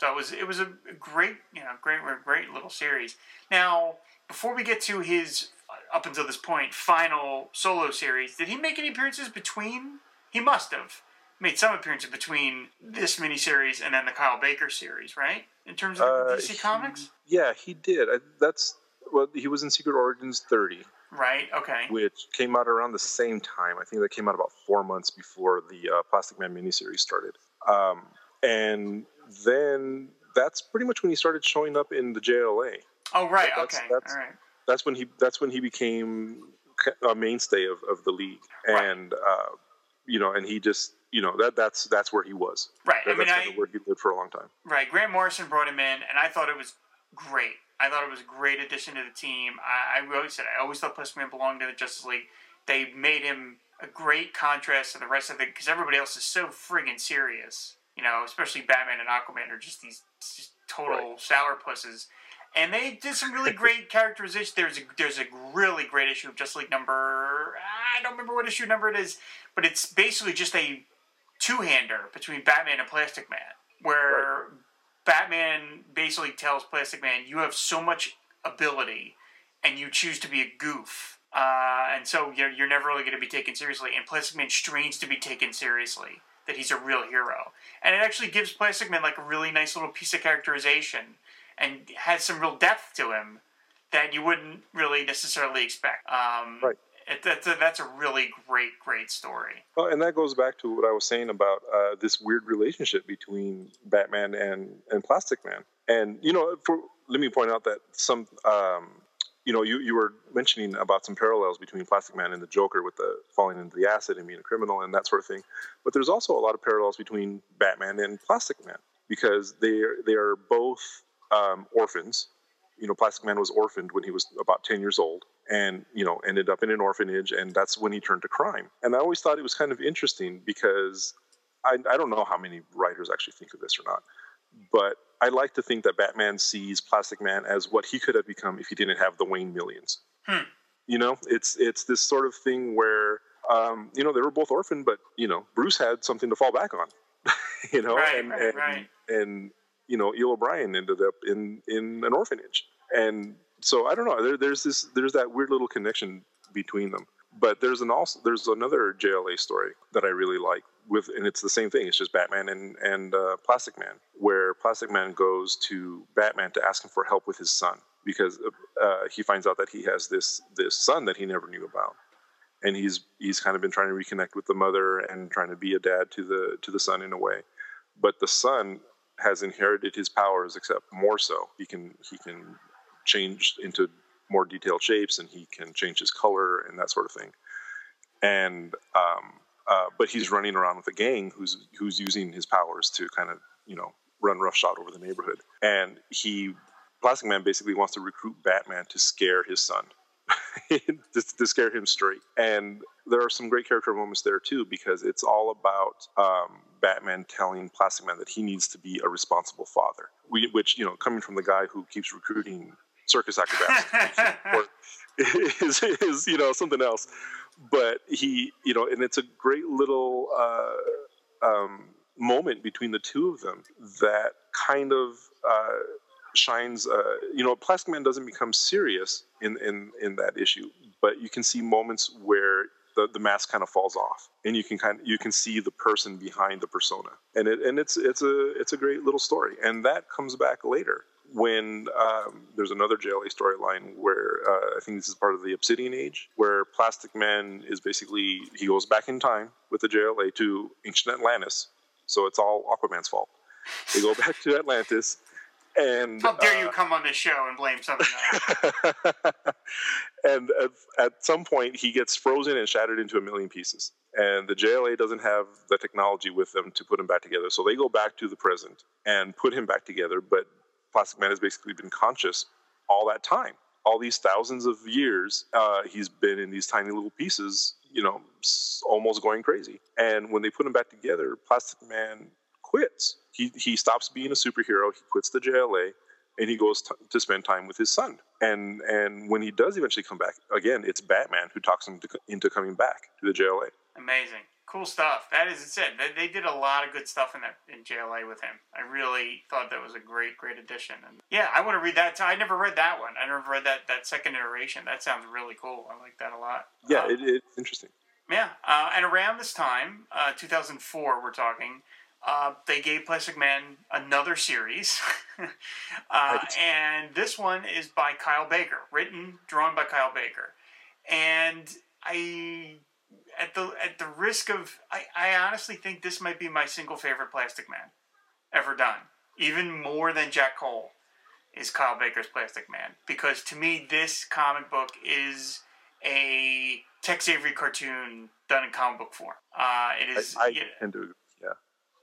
so it was it was a great you know great great little series. Now before we get to his up until this point final solo series, did he make any appearances between? He must have made some appearances between this miniseries and then the Kyle Baker series, right? In terms of Uh, DC he- Comics, Yeah, he did. I, that's well, he was in Secret Origins 30, right? Okay, which came out around the same time. I think that came out about four months before the uh, Plastic Man miniseries started. Um, and then that's pretty much when he started showing up in the JLA. oh right, that's- okay, that's- all right. That's when he that's when he became a mainstay of, of the league. Right. And uh, you know, and he just you know that that's that's where he was. Right, I mean, that's kind I- of where he lived for a long time. Right, Grant Morrison brought him in, and I thought it was great. I thought it was a great addition to the team. I, I always said I always thought Plastic Man belonged to the Justice League. They made him a great contrast to the rest of it because everybody else is so friggin' serious. You know, especially Batman and Aquaman are just these just total sourpusses. And they did some really [laughs] great characterization. There's a there's a really great issue of Justice League number I don't remember what issue number it is, but it's basically just a two-hander between Batman and Plastic Man, where right. Batman basically tells Plastic Man, "You have so much ability, and you choose to be a goof." Uh, and so you're, you're never really going to be taken seriously. And Plastic Man strains to be taken seriously, that he's a real hero. And it actually gives Plastic Man like a really nice little piece of characterization and has some real depth to him that you wouldn't really necessarily expect. Um, right. It, that's, a, that's a really great, great story. Well, and that goes back to what I was saying about uh, this weird relationship between Batman and, and Plastic Man. And, you know, for, let me point out that some um, you know, you, you were mentioning about some parallels between Plastic Man and the Joker with the falling into the acid and being a criminal and that sort of thing. But there's also a lot of parallels between Batman and Plastic Man because they are, they are both um, orphans. You know, Plastic Man was orphaned when he was about 10 years old and, you know, ended up in an orphanage and that's when he turned to crime. And I always thought it was kind of interesting because I, I don't know how many writers actually think of this or not, but I like to think that Batman sees Plastic Man as what he could have become if he didn't have the Wayne millions. Hmm. You know, it's it's this sort of thing where um, you know they were both orphaned, but you know Bruce had something to fall back on. [laughs] you know, right, and, right, and, right. and you know Eel O'Brien ended up in in an orphanage, and so I don't know. There, there's this there's that weird little connection between them. But there's an also there's another JLA story that I really like with, and it's the same thing. It's just Batman and and uh, Plastic Man, where Plastic Man goes to Batman to ask him for help with his son because uh, he finds out that he has this this son that he never knew about, and he's he's kind of been trying to reconnect with the mother and trying to be a dad to the to the son in a way, but the son has inherited his powers, except more so. He can he can change into more detailed shapes and he can change his color and that sort of thing. And um, uh, but he's running around with a gang who's who's using his powers to kind of you know run roughshod over the neighborhood. And he Plastic Man basically wants to recruit Batman to scare his son. [laughs] to, to, scare him straight. And there are some great character moments there too, because it's all about um, Batman telling Plastic Man that he needs to be a responsible father. We, which you know, coming from the guy who keeps recruiting circus acrobats [laughs] is, is you know something else but he you know and it's a great little uh, um, moment between the two of them that kind of uh, shines uh, you know plastic man doesn't become serious in, in in that issue but you can see moments where the, the mask kind of falls off and you can kind of you can see the person behind the persona. And it and it's it's a it's a great little story. And that comes back later when um, there's another JLA storyline where uh, I think this is part of the Obsidian Age, where Plastic Man is basically he goes back in time with the JLA to ancient Atlantis, so it's all Aquaman's fault. They go [laughs] back to Atlantis, and how dare uh, you come on this show and blame something [laughs] and at, at, some point, he gets frozen and shattered into a million pieces. And the JLA doesn't have the technology with them to put him back together, so they go back to the present and put him back together. But Plastic Man has basically been conscious all that time. All these thousands of years, uh, he's been in these tiny little pieces, you know, almost going crazy. And when they put him back together, Plastic Man quits. He, he stops being a superhero. He quits the JLA and he goes t- to spend time with his son. And and when he does eventually come back, again, it's Batman who talks him to, into coming back to the JLA. Amazing cool stuff. That is it. They, they did a lot of good stuff in that in JLA with him. I really thought that was a great, great addition. And yeah, I want to read that. Too. I never read that one. I never read that that second iteration. That sounds really cool. I like that a lot. Yeah, um, it, it's interesting. Yeah, uh, and around this time, uh, 2004, we're talking. Uh, they gave Plastic Man another series, [laughs] uh, and this one is by Kyle Baker, written, drawn by Kyle Baker, and I at the at the risk of I, I honestly think this might be my single favorite Plastic Man ever done. Even more than Jack Cole is Kyle Baker's Plastic Man. Because to me this comic book is a Tex Avery cartoon done in comic book form. Uh, it is I, I do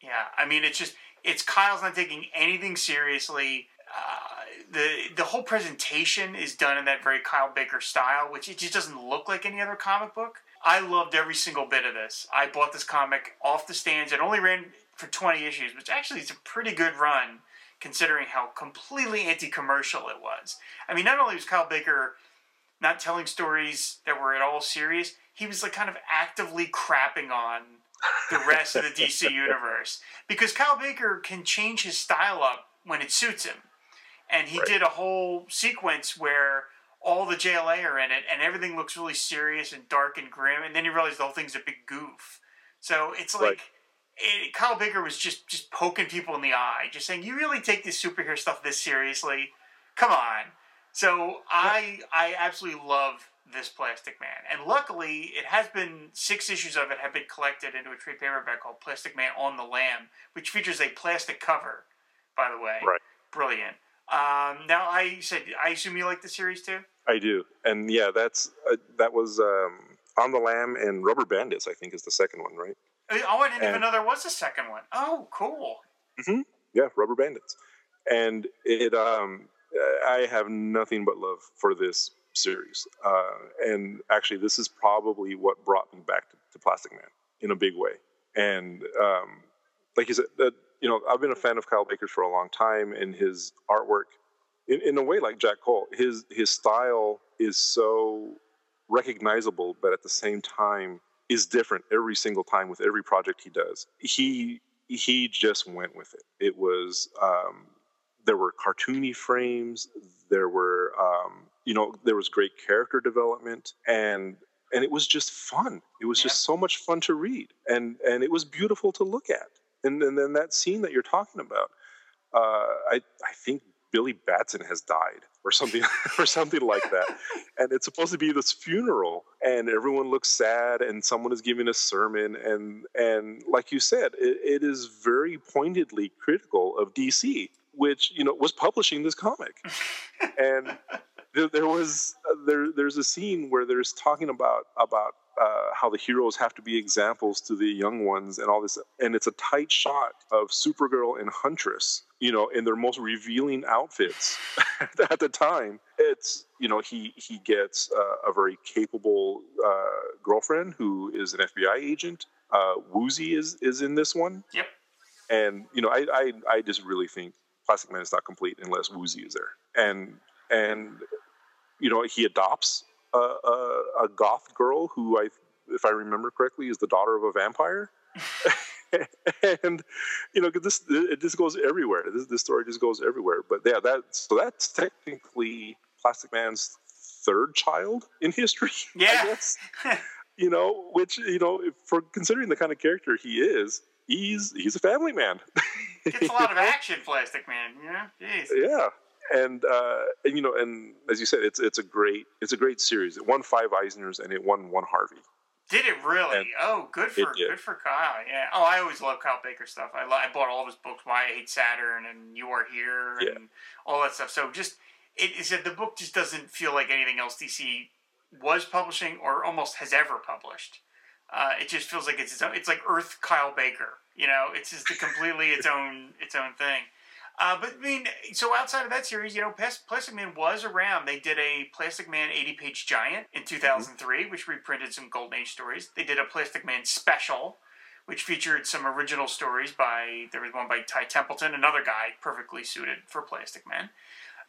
yeah. I mean it's just it's Kyle's not taking anything seriously. Uh, the the whole presentation is done in that very Kyle Baker style, which it just doesn't look like any other comic book. I loved every single bit of this. I bought this comic off the stands. It only ran for 20 issues, which actually is a pretty good run considering how completely anti-commercial it was. I mean, not only was Kyle Baker not telling stories that were at all serious, he was like kind of actively crapping on the rest of the DC [laughs] universe because Kyle Baker can change his style up when it suits him, and he Right. did a whole sequence where all the JLA are in it, and everything looks really serious and dark and grim, and then you realize the whole thing's a big goof. So it's like Right. it, Kyle Baker was just just poking people in the eye, just saying, "You really take this superhero stuff this seriously? Come on." So I I absolutely love this Plastic Man, and luckily it has been six issues of it have been collected into a trade paperback called Plastic Man on the Lam, which features a plastic cover, by the way. Right. Brilliant. Um, now I said I assume you like the series too. I do, and yeah, that's uh, that was um, on the Lamb and Rubber Bandits. I think is the second one, right? Oh, I didn't even know there was a second one. Oh, cool. Mm-hmm. Yeah, Rubber Bandits, and it. Um, I have nothing but love for this series, uh, and actually, this is probably what brought me back to, to Plastic Man in a big way. And um, like you said, that you know, I've been a fan of Kyle Baker's for a long time, and his artwork, in, in a way, like Jack Cole, his his style is so recognizable, but at the same time is different every single time with every project he does. He he just went with it. It was um, there were cartoony frames, there were um, you know there was great character development, and and it was just fun. It was just so much fun to read, and and it was beautiful to look at. And and then that scene that you're talking about, uh, I I think Billy Batson has died or something [laughs] or something like that. [laughs] And it's supposed to be this funeral and everyone looks sad and someone is giving a sermon and and like you said, it, it is very pointedly critical of DC, which, you know, was publishing this comic. [laughs] and there, there was uh, there there's a scene where there's talking about about uh, how the heroes have to be examples to the young ones and all this and it's a tight shot of supergirl and huntress you know in their most revealing outfits [laughs] at the time. It's you know he he gets uh, a very capable uh, girlfriend who is an fbi agent. Uh, woozy is is in this one. Yep. and you know I, I i just really think plastic man is not complete unless woozy is there. And and you know he adopts a, a, a goth girl who i if i remember correctly is the daughter of a vampire [laughs] and you know, this it just goes everywhere this, this story just goes everywhere but yeah that so that's technically plastic man's third child in history [laughs] Yeah. [laughs] You know which you know for considering the kind of character he is he's he's a family man Gets a lot of action, Plastic Man. You know, jeez. yeah and uh and you know and as you said it's it's a great it's a great series it won five eisners and it won one harvey Did it really? And oh, good for good for Kyle. Yeah. Oh, I always love Kyle Baker stuff. I, lo- I bought all of his books. Why I Hate Saturn and You Are Here and Yeah. all that stuff. So just it is that the book just doesn't feel like anything else DC was publishing or almost has ever published. Uh, it just feels like it's its own, it's like Earth Kyle Baker. You know, it's just completely its [laughs] own its own thing. Uh, but I mean, so outside of that series, you know, Plas- Plastic Man was around. They did a Plastic Man 80 page giant in 2003, which reprinted some Golden Age stories. They did a Plastic Man special, which featured some original stories by, there was one by Ty Templeton, another guy perfectly suited for Plastic Man.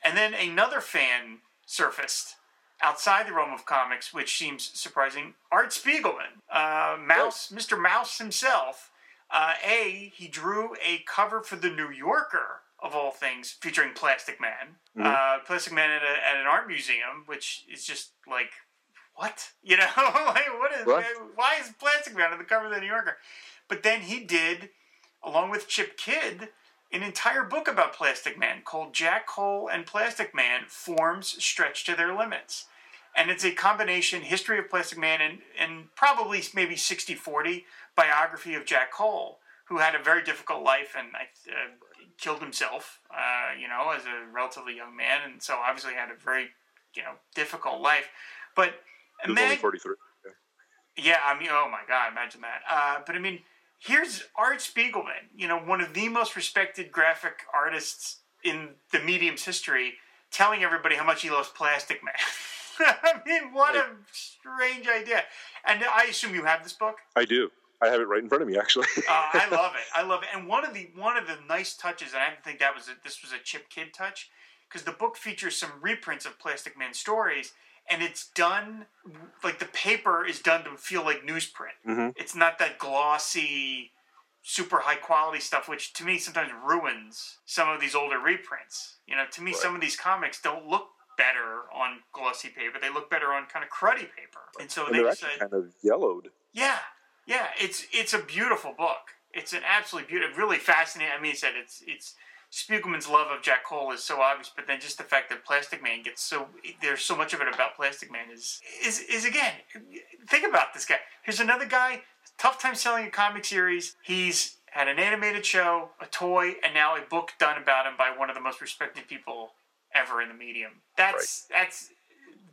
And then another fan surfaced outside the realm of comics, which seems surprising. Art Spiegelman, uh, Mouse, Mr. Mouse himself. Uh, a, he drew a cover for the New Yorker of all things, featuring Plastic Man. Uh, Plastic Man at, a, at an art museum, which is just like, what? [laughs] You know, [laughs] like what is? Right. Why is Plastic Man on the cover of the New Yorker? But then he did, along with Chip Kidd, an entire book about Plastic Man called Jack Cole and Plastic Man Forms Stretched to Their Limits. And it's a combination history of Plastic Man and, and probably maybe 60 40 biography of Jack Cole, who had a very difficult life and uh, killed himself, uh, you know, as a relatively young man. And so obviously had a very, you know, difficult life. But he was only 43 yeah, I mean, oh my God, imagine that. Uh, but I mean, here's Art Spiegelman, you know, one of the most respected graphic artists in the medium's history, telling everybody how much he loves Plastic Man. [laughs] I mean, what a strange idea. And I assume you have this book. i do i have it right in front of me actually Uh, [laughs] I love it. I love it. And one of the one of the nice touches, and I didn't think that was a, this was a Chip Kidd touch, because the book features some reprints of Plastic Man stories, and it's done like the paper is done to feel like newsprint. Mhm. It's not that glossy, super high quality stuff, which to me sometimes ruins some of these older reprints. You know, to me, some of these comics don't look better on glossy paper; they look better on kind of cruddy paper. And so and they they're decided, actually kind of yellowed. yeah, yeah, it's it's a beautiful book. It's an absolutely beautiful, really fascinating. I mean, I said it's it's Spiegelman's love of Jack Cole is so obvious, but then just the fact that Plastic Man gets so there's so much of it about Plastic Man is is is again. Think about this guy. Here's another guy. Tough time selling a comic series. He's had an animated show, a toy, and now a book done about him by one of the most respected people ever in the medium. That's that's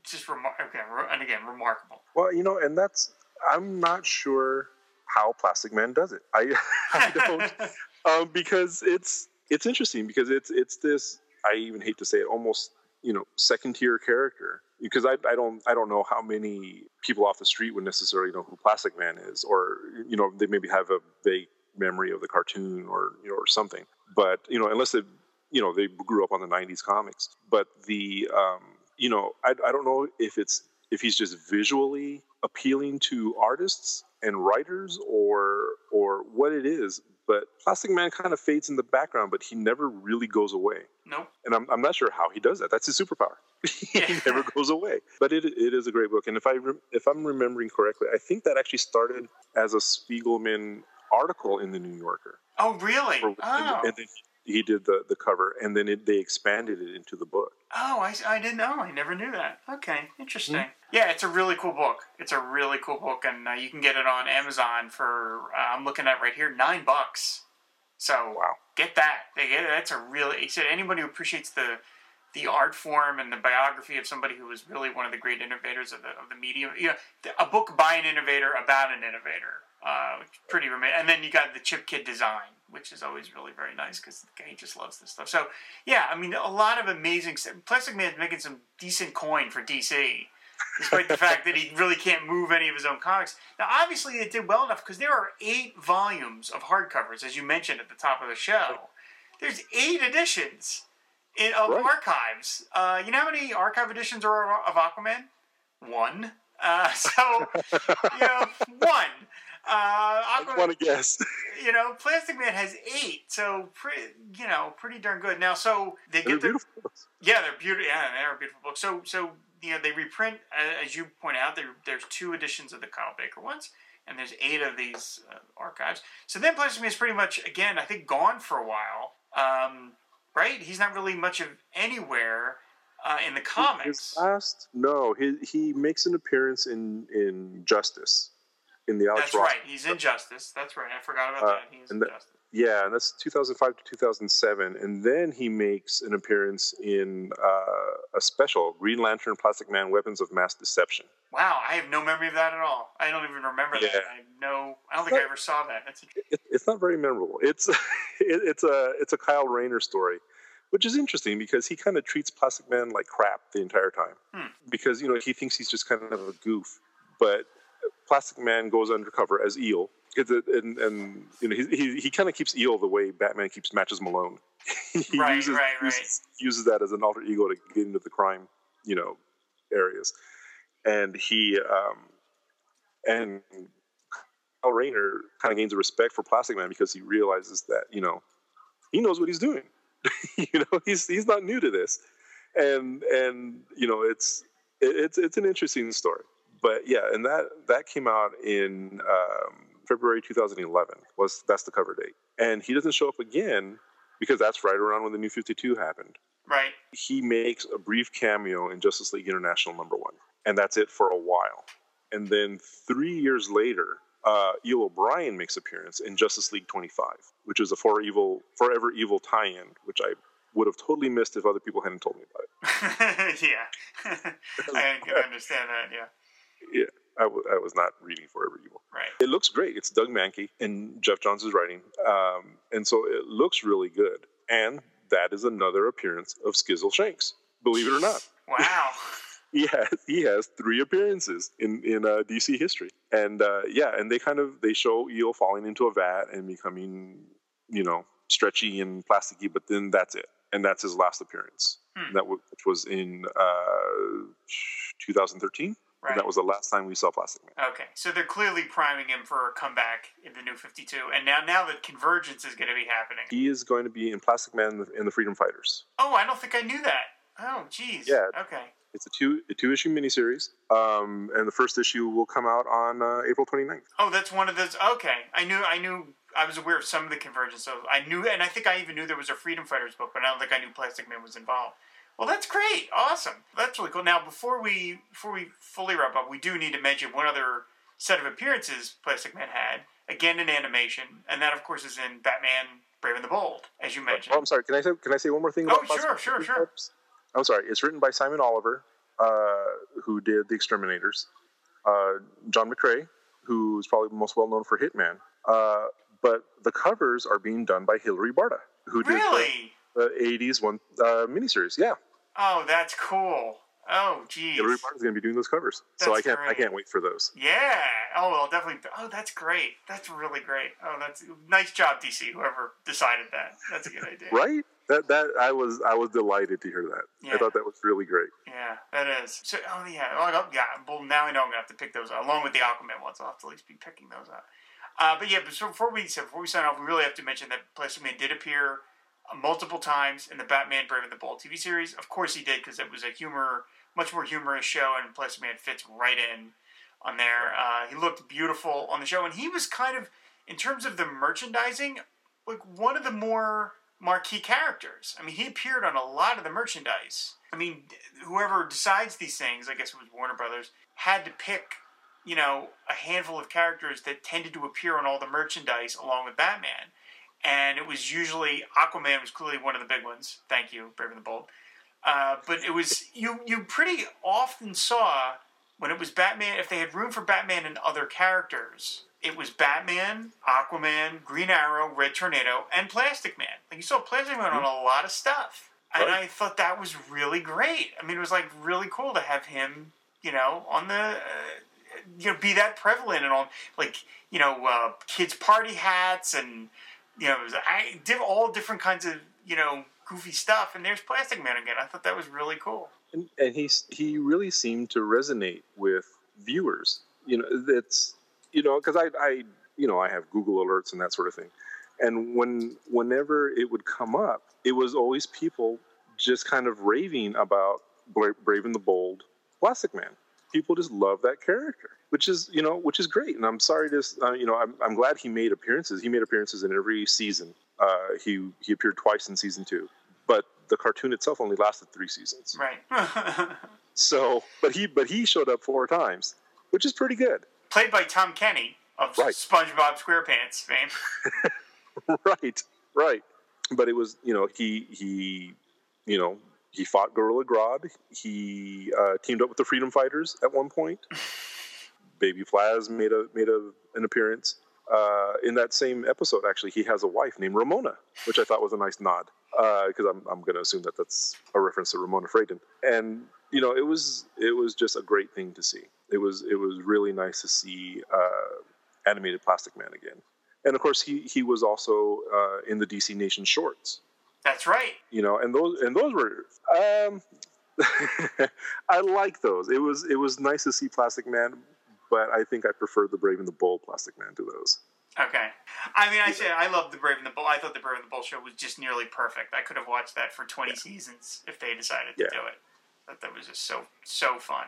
just remar- again, and again remarkable. Well, you know, and that's I'm not sure how Plastic Man does it. I, [laughs] I don't [laughs] um, because it's it's interesting because it's it's this I even hate to say it almost you know second tier character. Because I, I don't I don't know how many people off the street would necessarily know who Plastic Man is or you know they maybe have a vague memory of the cartoon or you know or something. But you know unless they you know they grew up on the 90s comics. But the um, you know I, I don't know if it's if he's just visually appealing to artists and writers or or what it is but plastic man kind of fades in the background but he never really goes away. Nope. and i'm, I'm not sure how he does that. That's his superpower. [laughs] He never goes away. But it, it is a great book. And if i rem if i'm remembering correctly i think that actually started as a spiegelman article in the new yorker. Oh, really? or- Oh, and, and then he did the, the cover and then it, they expanded it into the book oh, I, I didn't know. I never knew that. Okay, interesting. Hmm. Yeah, it's a really cool book. It's a really cool book, and uh, you can get it on Amazon for uh, I'm looking at right here nine bucks. So Wow. get that. They get it. That's a really. He said anybody who appreciates the the art form and the biography of somebody who was really one of the great innovators of the of the medium. You know, a book by an innovator about an innovator. Uh, which is pretty rema- And then you got the Chip Kidd design, which is always really very nice because the guy just loves this stuff. So yeah, I mean, a lot of amazing stuff. Plastic Man's making some decent coin for DC. Despite the [laughs] fact that he really can't move any of his own comics. Now, obviously, it did well enough because there are eight volumes of hardcovers, as you mentioned at the top of the show. There's eight editions in, of Right. archives. Uh, you know how many archive editions are of Aquaman? One. Uh, [laughs] so, you know, one. Uh, i Aquaman, want to guess [laughs] you know, Plastic Man has eight, so pretty, you know, pretty darn good. Now, so they they're get their beautiful books. yeah, they're beautiful. Yeah, they're a beautiful book. So, so you know, they reprint as you point out. There, there's two editions of the Kyle Baker ones, and there's eight of these uh, archives. So then, Plastic Man is pretty much again, I think, gone for a while. Um, right? He's not really much of anywhere uh, in the comics. His last, no, he he makes an appearance in in Justice, in the Alex That's Ross. right. He's in Justice. That's right. I forgot about Uh, that. He's in the- Justice. Yeah, and that's 2005 to 2007, and then he makes an appearance in uh, a special Green Lantern, Plastic Man, Weapons of Mass Deception. Wow, I have no memory of that at all. I don't even remember Yeah. that. I no. I don't think I ever saw that. That's. It, it's not very memorable. It's [laughs] it, it's a it's a Kyle Rayner story, which is interesting because he kind of treats Plastic Man like crap the entire time. Hmm. Because you know he thinks he's just kind of a goof, but Plastic Man goes undercover as Eel. It's and, and you know he he, he kind of keeps Eel the way Batman keeps Matches Malone. [laughs] he Right, uses, right, right. uses uses that as an alter ego to get into the crime, you know, areas. And he um, and Kyle Rayner kind of gains a respect for Plastic Man because he realizes that you know he knows what he's doing. [laughs] you know, he's he's not new to this, and and you know it's it, it's it's an interesting story. But yeah, and that that came out in um, February 2011. Was that's the cover date, and he doesn't show up again because that's right around when the New 52 happened. Right. He makes a brief cameo in Justice League International number one, and that's it for a while. And then three years later, uh, Eel O'Brien makes appearance in Justice League 25, which is a For Evil, Forever Evil tie-in, which I would have totally missed if other people hadn't told me about it. [laughs] yeah. [laughs] I can understand that. Yeah. Yeah, I, w- I was not reading Forever Evil. Right. It looks great. It's Doug Mahnke and Geoff Johns is writing, um, and so it looks really good. And that is another appearance of Skizzle Shanks. Believe it or not. [laughs] Wow. [laughs] he has he has three appearances in in uh, DC history, and uh, yeah, and they kind of they show Eel falling into a vat and becoming you know stretchy and plasticky, but then that's it, and that's his last appearance. Hmm. That w- which was in uh, 2013. Right. And that was the last time we saw Plastic Man. Okay, so they're clearly priming him for a comeback in the new 52, and now now that Convergence is going to be happening. He is going to be in Plastic Man and the, and the Freedom Fighters. Oh, I don't think I knew that. Oh, geez. Yeah. Okay. It's a two a two issue miniseries, um, and the first issue will come out on uh, April 29th. Oh, that's one of those. Okay, I knew. I knew. I was aware of some of the Convergence, so I knew, and I think I even knew there was a Freedom Fighters book, but I don't think I knew Plastic Man was involved. Well, that's great, awesome. That's really cool. Now, before we before we fully wrap up, we do need to mention one other set of appearances Plastic Man had, again in animation, and that of course is in Batman: Brave and the Bold, as you mentioned. Oh, I'm sorry. Can I say can I say one more thing? Oh, sure, sure, sure. I'm sorry. It's written by Simon Oliver, uh, who did The Exterminators. Uh, John McCrea, who's probably most well known for Hitman. Uh, but the covers are being done by Hilary Barta, who did Really? The, 80s one uh, miniseries. Yeah, Oh, that's cool. Oh, geez. Hilary Barta's going to be doing those covers. so I can't I can't wait for those. Yeah. Oh, well, definitely. Oh, that's great. That's really great. Oh, that's nice job, DC. Whoever decided that. That's a good idea. [laughs] Right? That that I was I was delighted to hear that. Yeah. I thought that was really great. Yeah, that is. So, oh yeah, oh, oh, yeah. Well, now I know I'm gonna have to pick those up along with the Aquaman ones. I'll have to at least be picking those up. Uh, but yeah, but so before we so before we sign off, we really have to mention that Plastic Man did appear multiple times in the Batman Brave and the Bold TV series. Of course, he did because it was a humor, much more humorous show, and Plastic Man fits right in on there. Uh, he looked beautiful on the show, and he was kind of, in terms of the merchandising, like one of the more marquee characters. I mean, he appeared on a lot of the merchandise. I mean, whoever decides these things, I guess it was Warner Brothers, had to pick, you know, a handful of characters that tended to appear on all the merchandise along with Batman. And it was usually Aquaman was clearly one of the big ones. Thank you, Brave and the Bold. Uh, but it was you you pretty often saw when it was Batman if they had room for Batman and other characters. It was Batman, Aquaman, Green Arrow, Red Tornado, and Plastic Man. Like you saw Plastic Man on a lot of stuff, and Right. I thought that was really great. I mean, it was like really cool to have him, you know, on the, uh, you know, be that prevalent and on like you know, uh, kids' party hats and you know, was, I did all different kinds of you know goofy stuff. And there's Plastic Man again. I thought that was really cool. and, and he he really seemed to resonate with viewers. You know, it's you know because I I you know I have Google alerts and that sort of thing, and when whenever it would come up, it was always people just kind of raving about Bra- Brave and the Bold, Plastic Man. People just love that character, which is you know which is great. And I'm sorry to uh, you know I'm I'm glad he made appearances. He made appearances in every season. Uh, he he appeared twice in season two, but the cartoon itself only lasted three seasons. Right. [laughs] So, but he but he showed up four times, which is pretty good. Played by Tom Kenny of Right. SpongeBob SquarePants fame. [laughs] right, right. But it was you know he he you know he fought Gorilla Grodd. He uh, teamed up with the Freedom Fighters at one point. [laughs] Baby Plas made a made a, an appearance. Uh, in that same episode, actually, he has a wife named Ramona, which I thought was a nice nod because I'm I'm going to assume that that's a reference to Ramona Fradon. And you know, it was it was just a great thing to see. It was it was really nice to see uh, animated Plastic Man again. And of course, he he was also uh, in the DC Nation shorts. That's right. You know, and those and those were. Um, [laughs] I like those. It was it was nice to see Plastic Man, but I think I prefer the Brave and the Bold Plastic Man to those. Okay. I mean, I say I love the Brave and the Bold. I thought the Brave and the Bold show was just nearly perfect. I could have watched that for 20 seasons if they decided to Yeah. do it. That that was just so so fun.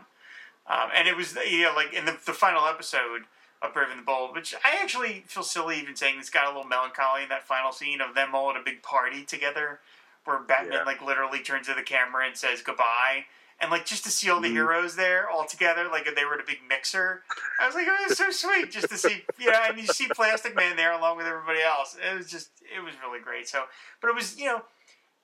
Um, and it was you know like in the the final episode of Brave and the Bold, which I actually feel silly even saying it's got a little melancholy in that final scene of them all at a big party together, where Batman Yeah. like literally turns to the camera and says goodbye. And like just to see all the Mhm. heroes there all together, like they were at a big mixer, I was like, oh, it was so sweet just to see, yeah, and you see Plastic Man there along with everybody else. It was just, it was really great. So, but it was, you know,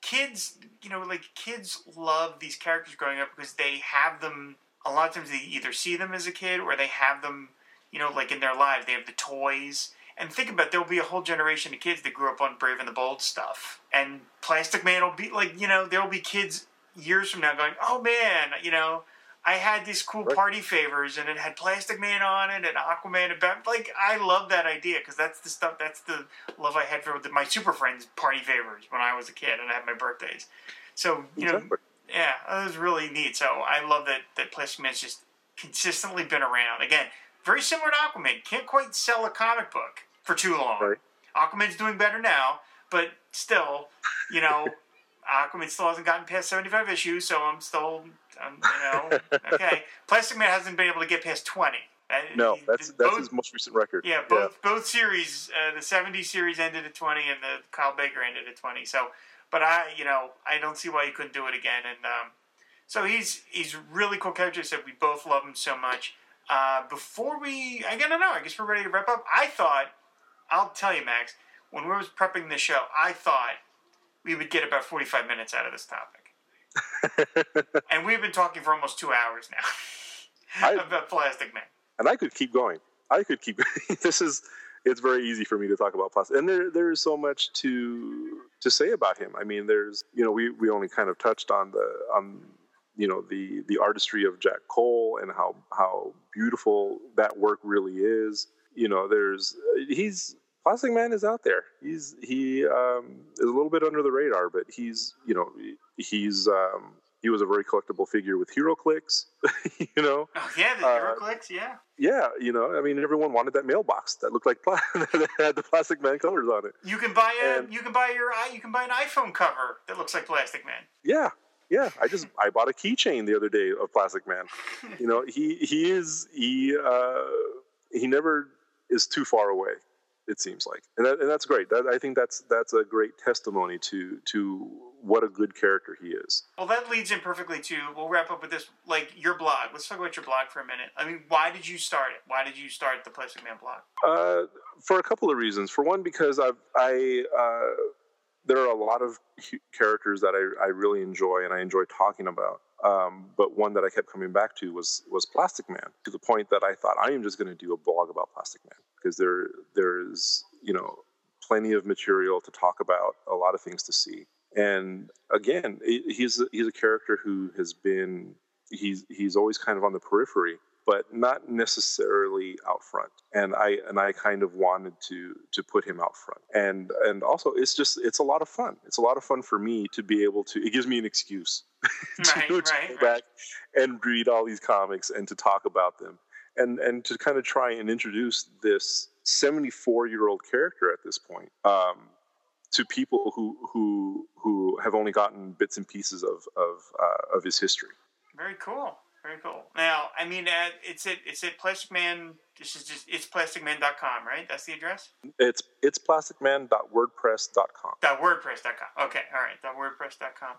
kids, you know, like kids love these characters growing up because they have them. A lot of times they either see them as a kid or they have them, you know, like in their lives. They have the toys. And think about it, there'll be a whole generation of kids that grew up on Brave and the Bold stuff. And Plastic Man will be like, you know, there'll be kids years from now going, oh man, you know, I had these cool party favors and it had Plastic Man on it and Aquaman and Bat. Like, I love that idea because that's the stuff, that's the love I had for the, my Super Friends party favors when I was a kid and I had my birthdays. So, you know, Exactly. Yeah, that was really neat. So I love that that Plastic Man's just consistently been around. Again, very similar to Aquaman. Can't quite sell a comic book for too long. Right. Aquaman's doing better now, but still, you know, [laughs] Aquaman still hasn't gotten past seventy-five issues, so I'm still, um, you know, [laughs] okay. Plastic Man hasn't been able to get past twenty. Uh, No, that's both- that's his most recent record. yeah, both both series, uh, the 70 series ended at 20, and the Kyle Baker ended at 20. So, but I, you know, I don't see why he couldn't do it again. And um, so he's he's really cool character. Said we both love him so much. Uh, before we, I don't know. I guess we're ready to wrap up. I thought, I'll tell you, Max, when we was prepping the show, I thought we would get about 45 minutes out of this topic, [laughs] and we've been talking for almost two hours now I- [laughs] about Plastic Man. and I could keep going. I could keep. [laughs] this is. It's very easy for me to talk about plastic, and there there is so much to to say about him. I mean, there's you know we we only kind of touched on the on you know the the artistry of Jack Cole and how how beautiful that work really is. You know, there's he's Plastic Man is out there. He's he um, is a little bit under the radar, but he's you know he's um, he was a very collectible figure with HeroClix. [laughs] you know, Oh yeah, the Uh, HeroClix, yeah. yeah, you know, I mean, everyone wanted that mailbox that looked like pla- [laughs] that had the Plastic Man colors on it. You can buy a And- you can buy your you can buy an iPhone cover that looks like Plastic Man. Yeah, yeah. I just I bought a keychain the other day of Plastic Man. You know, he he is he uh, he never is too far away. It seems like, and, that, and that's great. That, I think that's that's a great testimony to to what a good character he is. Well, that leads in perfectly to we'll wrap up with this like your blog. Let's talk about your blog for a minute. I mean, why did you start it? Why did you start the Plastic Man blog? Uh, for a couple of reasons. For one, because I've, I uh, there are a lot of characters that I, I really enjoy and I enjoy talking about. Um, but one that I kept coming back to was was Plastic Man to the point that I thought I am just going to do a blog about Plastic Man because there there's you know plenty of material to talk about, a lot of things to see. And again, he's he's a character who has been he's he's always kind of on the periphery but not necessarily out front. And I and I kind of wanted to to put him out front. And and also it's just it's a lot of fun. It's a lot of fun for me to be able to. It gives me an excuse to, Right, [laughs] to right, go right. back and read all these comics and to talk about them. And and to kind of try and introduce this 74 year old character at this point um, to people who who who have only gotten bits and pieces of of uh, of his history. Very cool. Very cool. Now, I mean, uh, it's at it's at Plastic Man. This is just it's plasticman.com, right? That's the address. It's it's plasticman.wordpress.com. Dot wordpress.com. Okay, all right. Dot wordpress.com.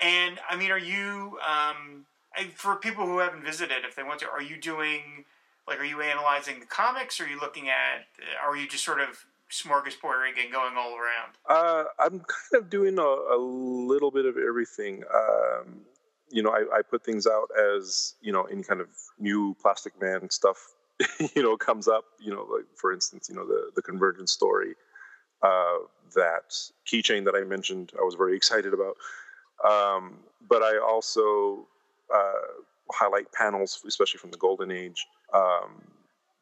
And I mean, are you um, I- for people who haven't visited, if they want to, are you doing like, are you analyzing the comics? Or are you looking at? Are you just sort of smorgasbording and going all around? Uh, I'm kind of doing a, a little bit of everything. Um, you know, I, I put things out as you know any kind of new Plastic Man stuff. [laughs] you know, comes up. You know, like for instance, you know the the Convergence story, uh, that keychain that I mentioned. I was very excited about. Um, but I also uh, highlight panels, especially from the Golden Age. Um,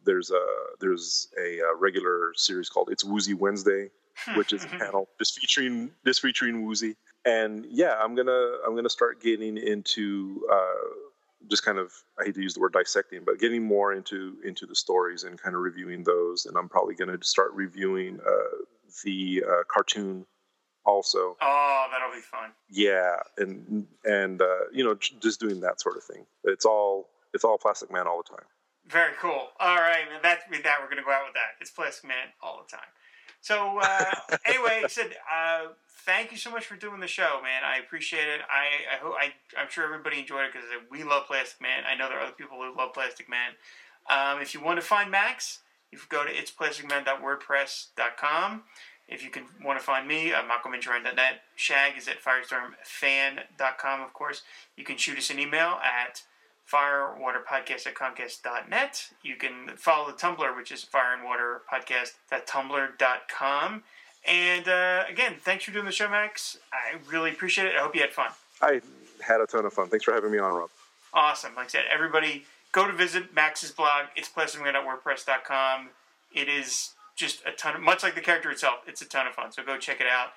there's a there's a, uh regular series called It's Woozy Wednesday, which is a panel just featuring just featuring Woozy. And yeah, I'm gonna I'm gonna start getting into uh, just kind of I hate to use the word dissecting, but getting more into into the stories and kind of reviewing those. And I'm probably gonna start reviewing uh, the uh, cartoon also. Oh, that'll be fun. Yeah, and and uh, you know just doing that sort of thing. It's all it's all Plastic Man all the time. Very cool. All right, man. That's with that. We're gonna go out with that. It's Plastic Man all the time. So uh, anyway, I said uh, thank you so much for doing the show, man. I appreciate it. I I hope I I'm sure everybody enjoyed it because we love Plastic Man. I know there are other people who love Plastic Man. Um, if you want to find Max, you can go to itsplasticman.wordpress.com. If you can want to find me, uh, malcolminjuran.net. Shag is at firestormfan.com, of course. You can shoot us an email at firewaterpodcast at comcast.net. You can follow the Tumblr, which is fireandwaterpodcast.tumblr.com. And uh, again, thanks for doing the show, Max. I really appreciate it. I hope you had fun. I had a ton of fun. Thanks for having me on, Rob. Awesome. Like I said, everybody go to visit Max's blog. It's plasticman.wordpress.com. It is just a ton of, much like the character itself, it's a ton of fun. So go check it out.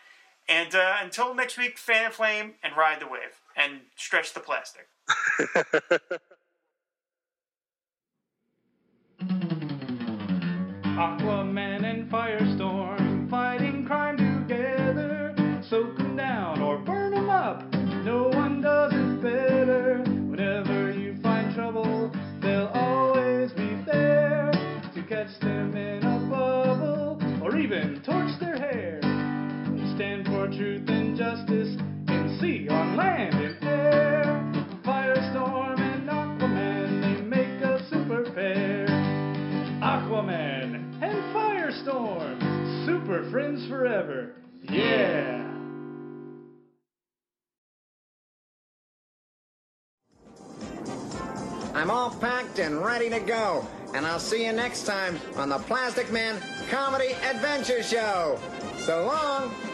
And uh, until next week, fan flame and ride the wave. and stretch the plastic. [laughs] Aquaman and Firestorm fighting crime together. Soak 'em down or burn 'em up. No one does it better. Whenever you find trouble, they'll always be there to catch them in a bubble or even torch their hair. Stand for truth and justice in sea, on land, and air. Super friends forever. Yeah. I'm all packed and ready to go. And I'll see you next time on the Plastic Man Comedy Adventure Show. So long.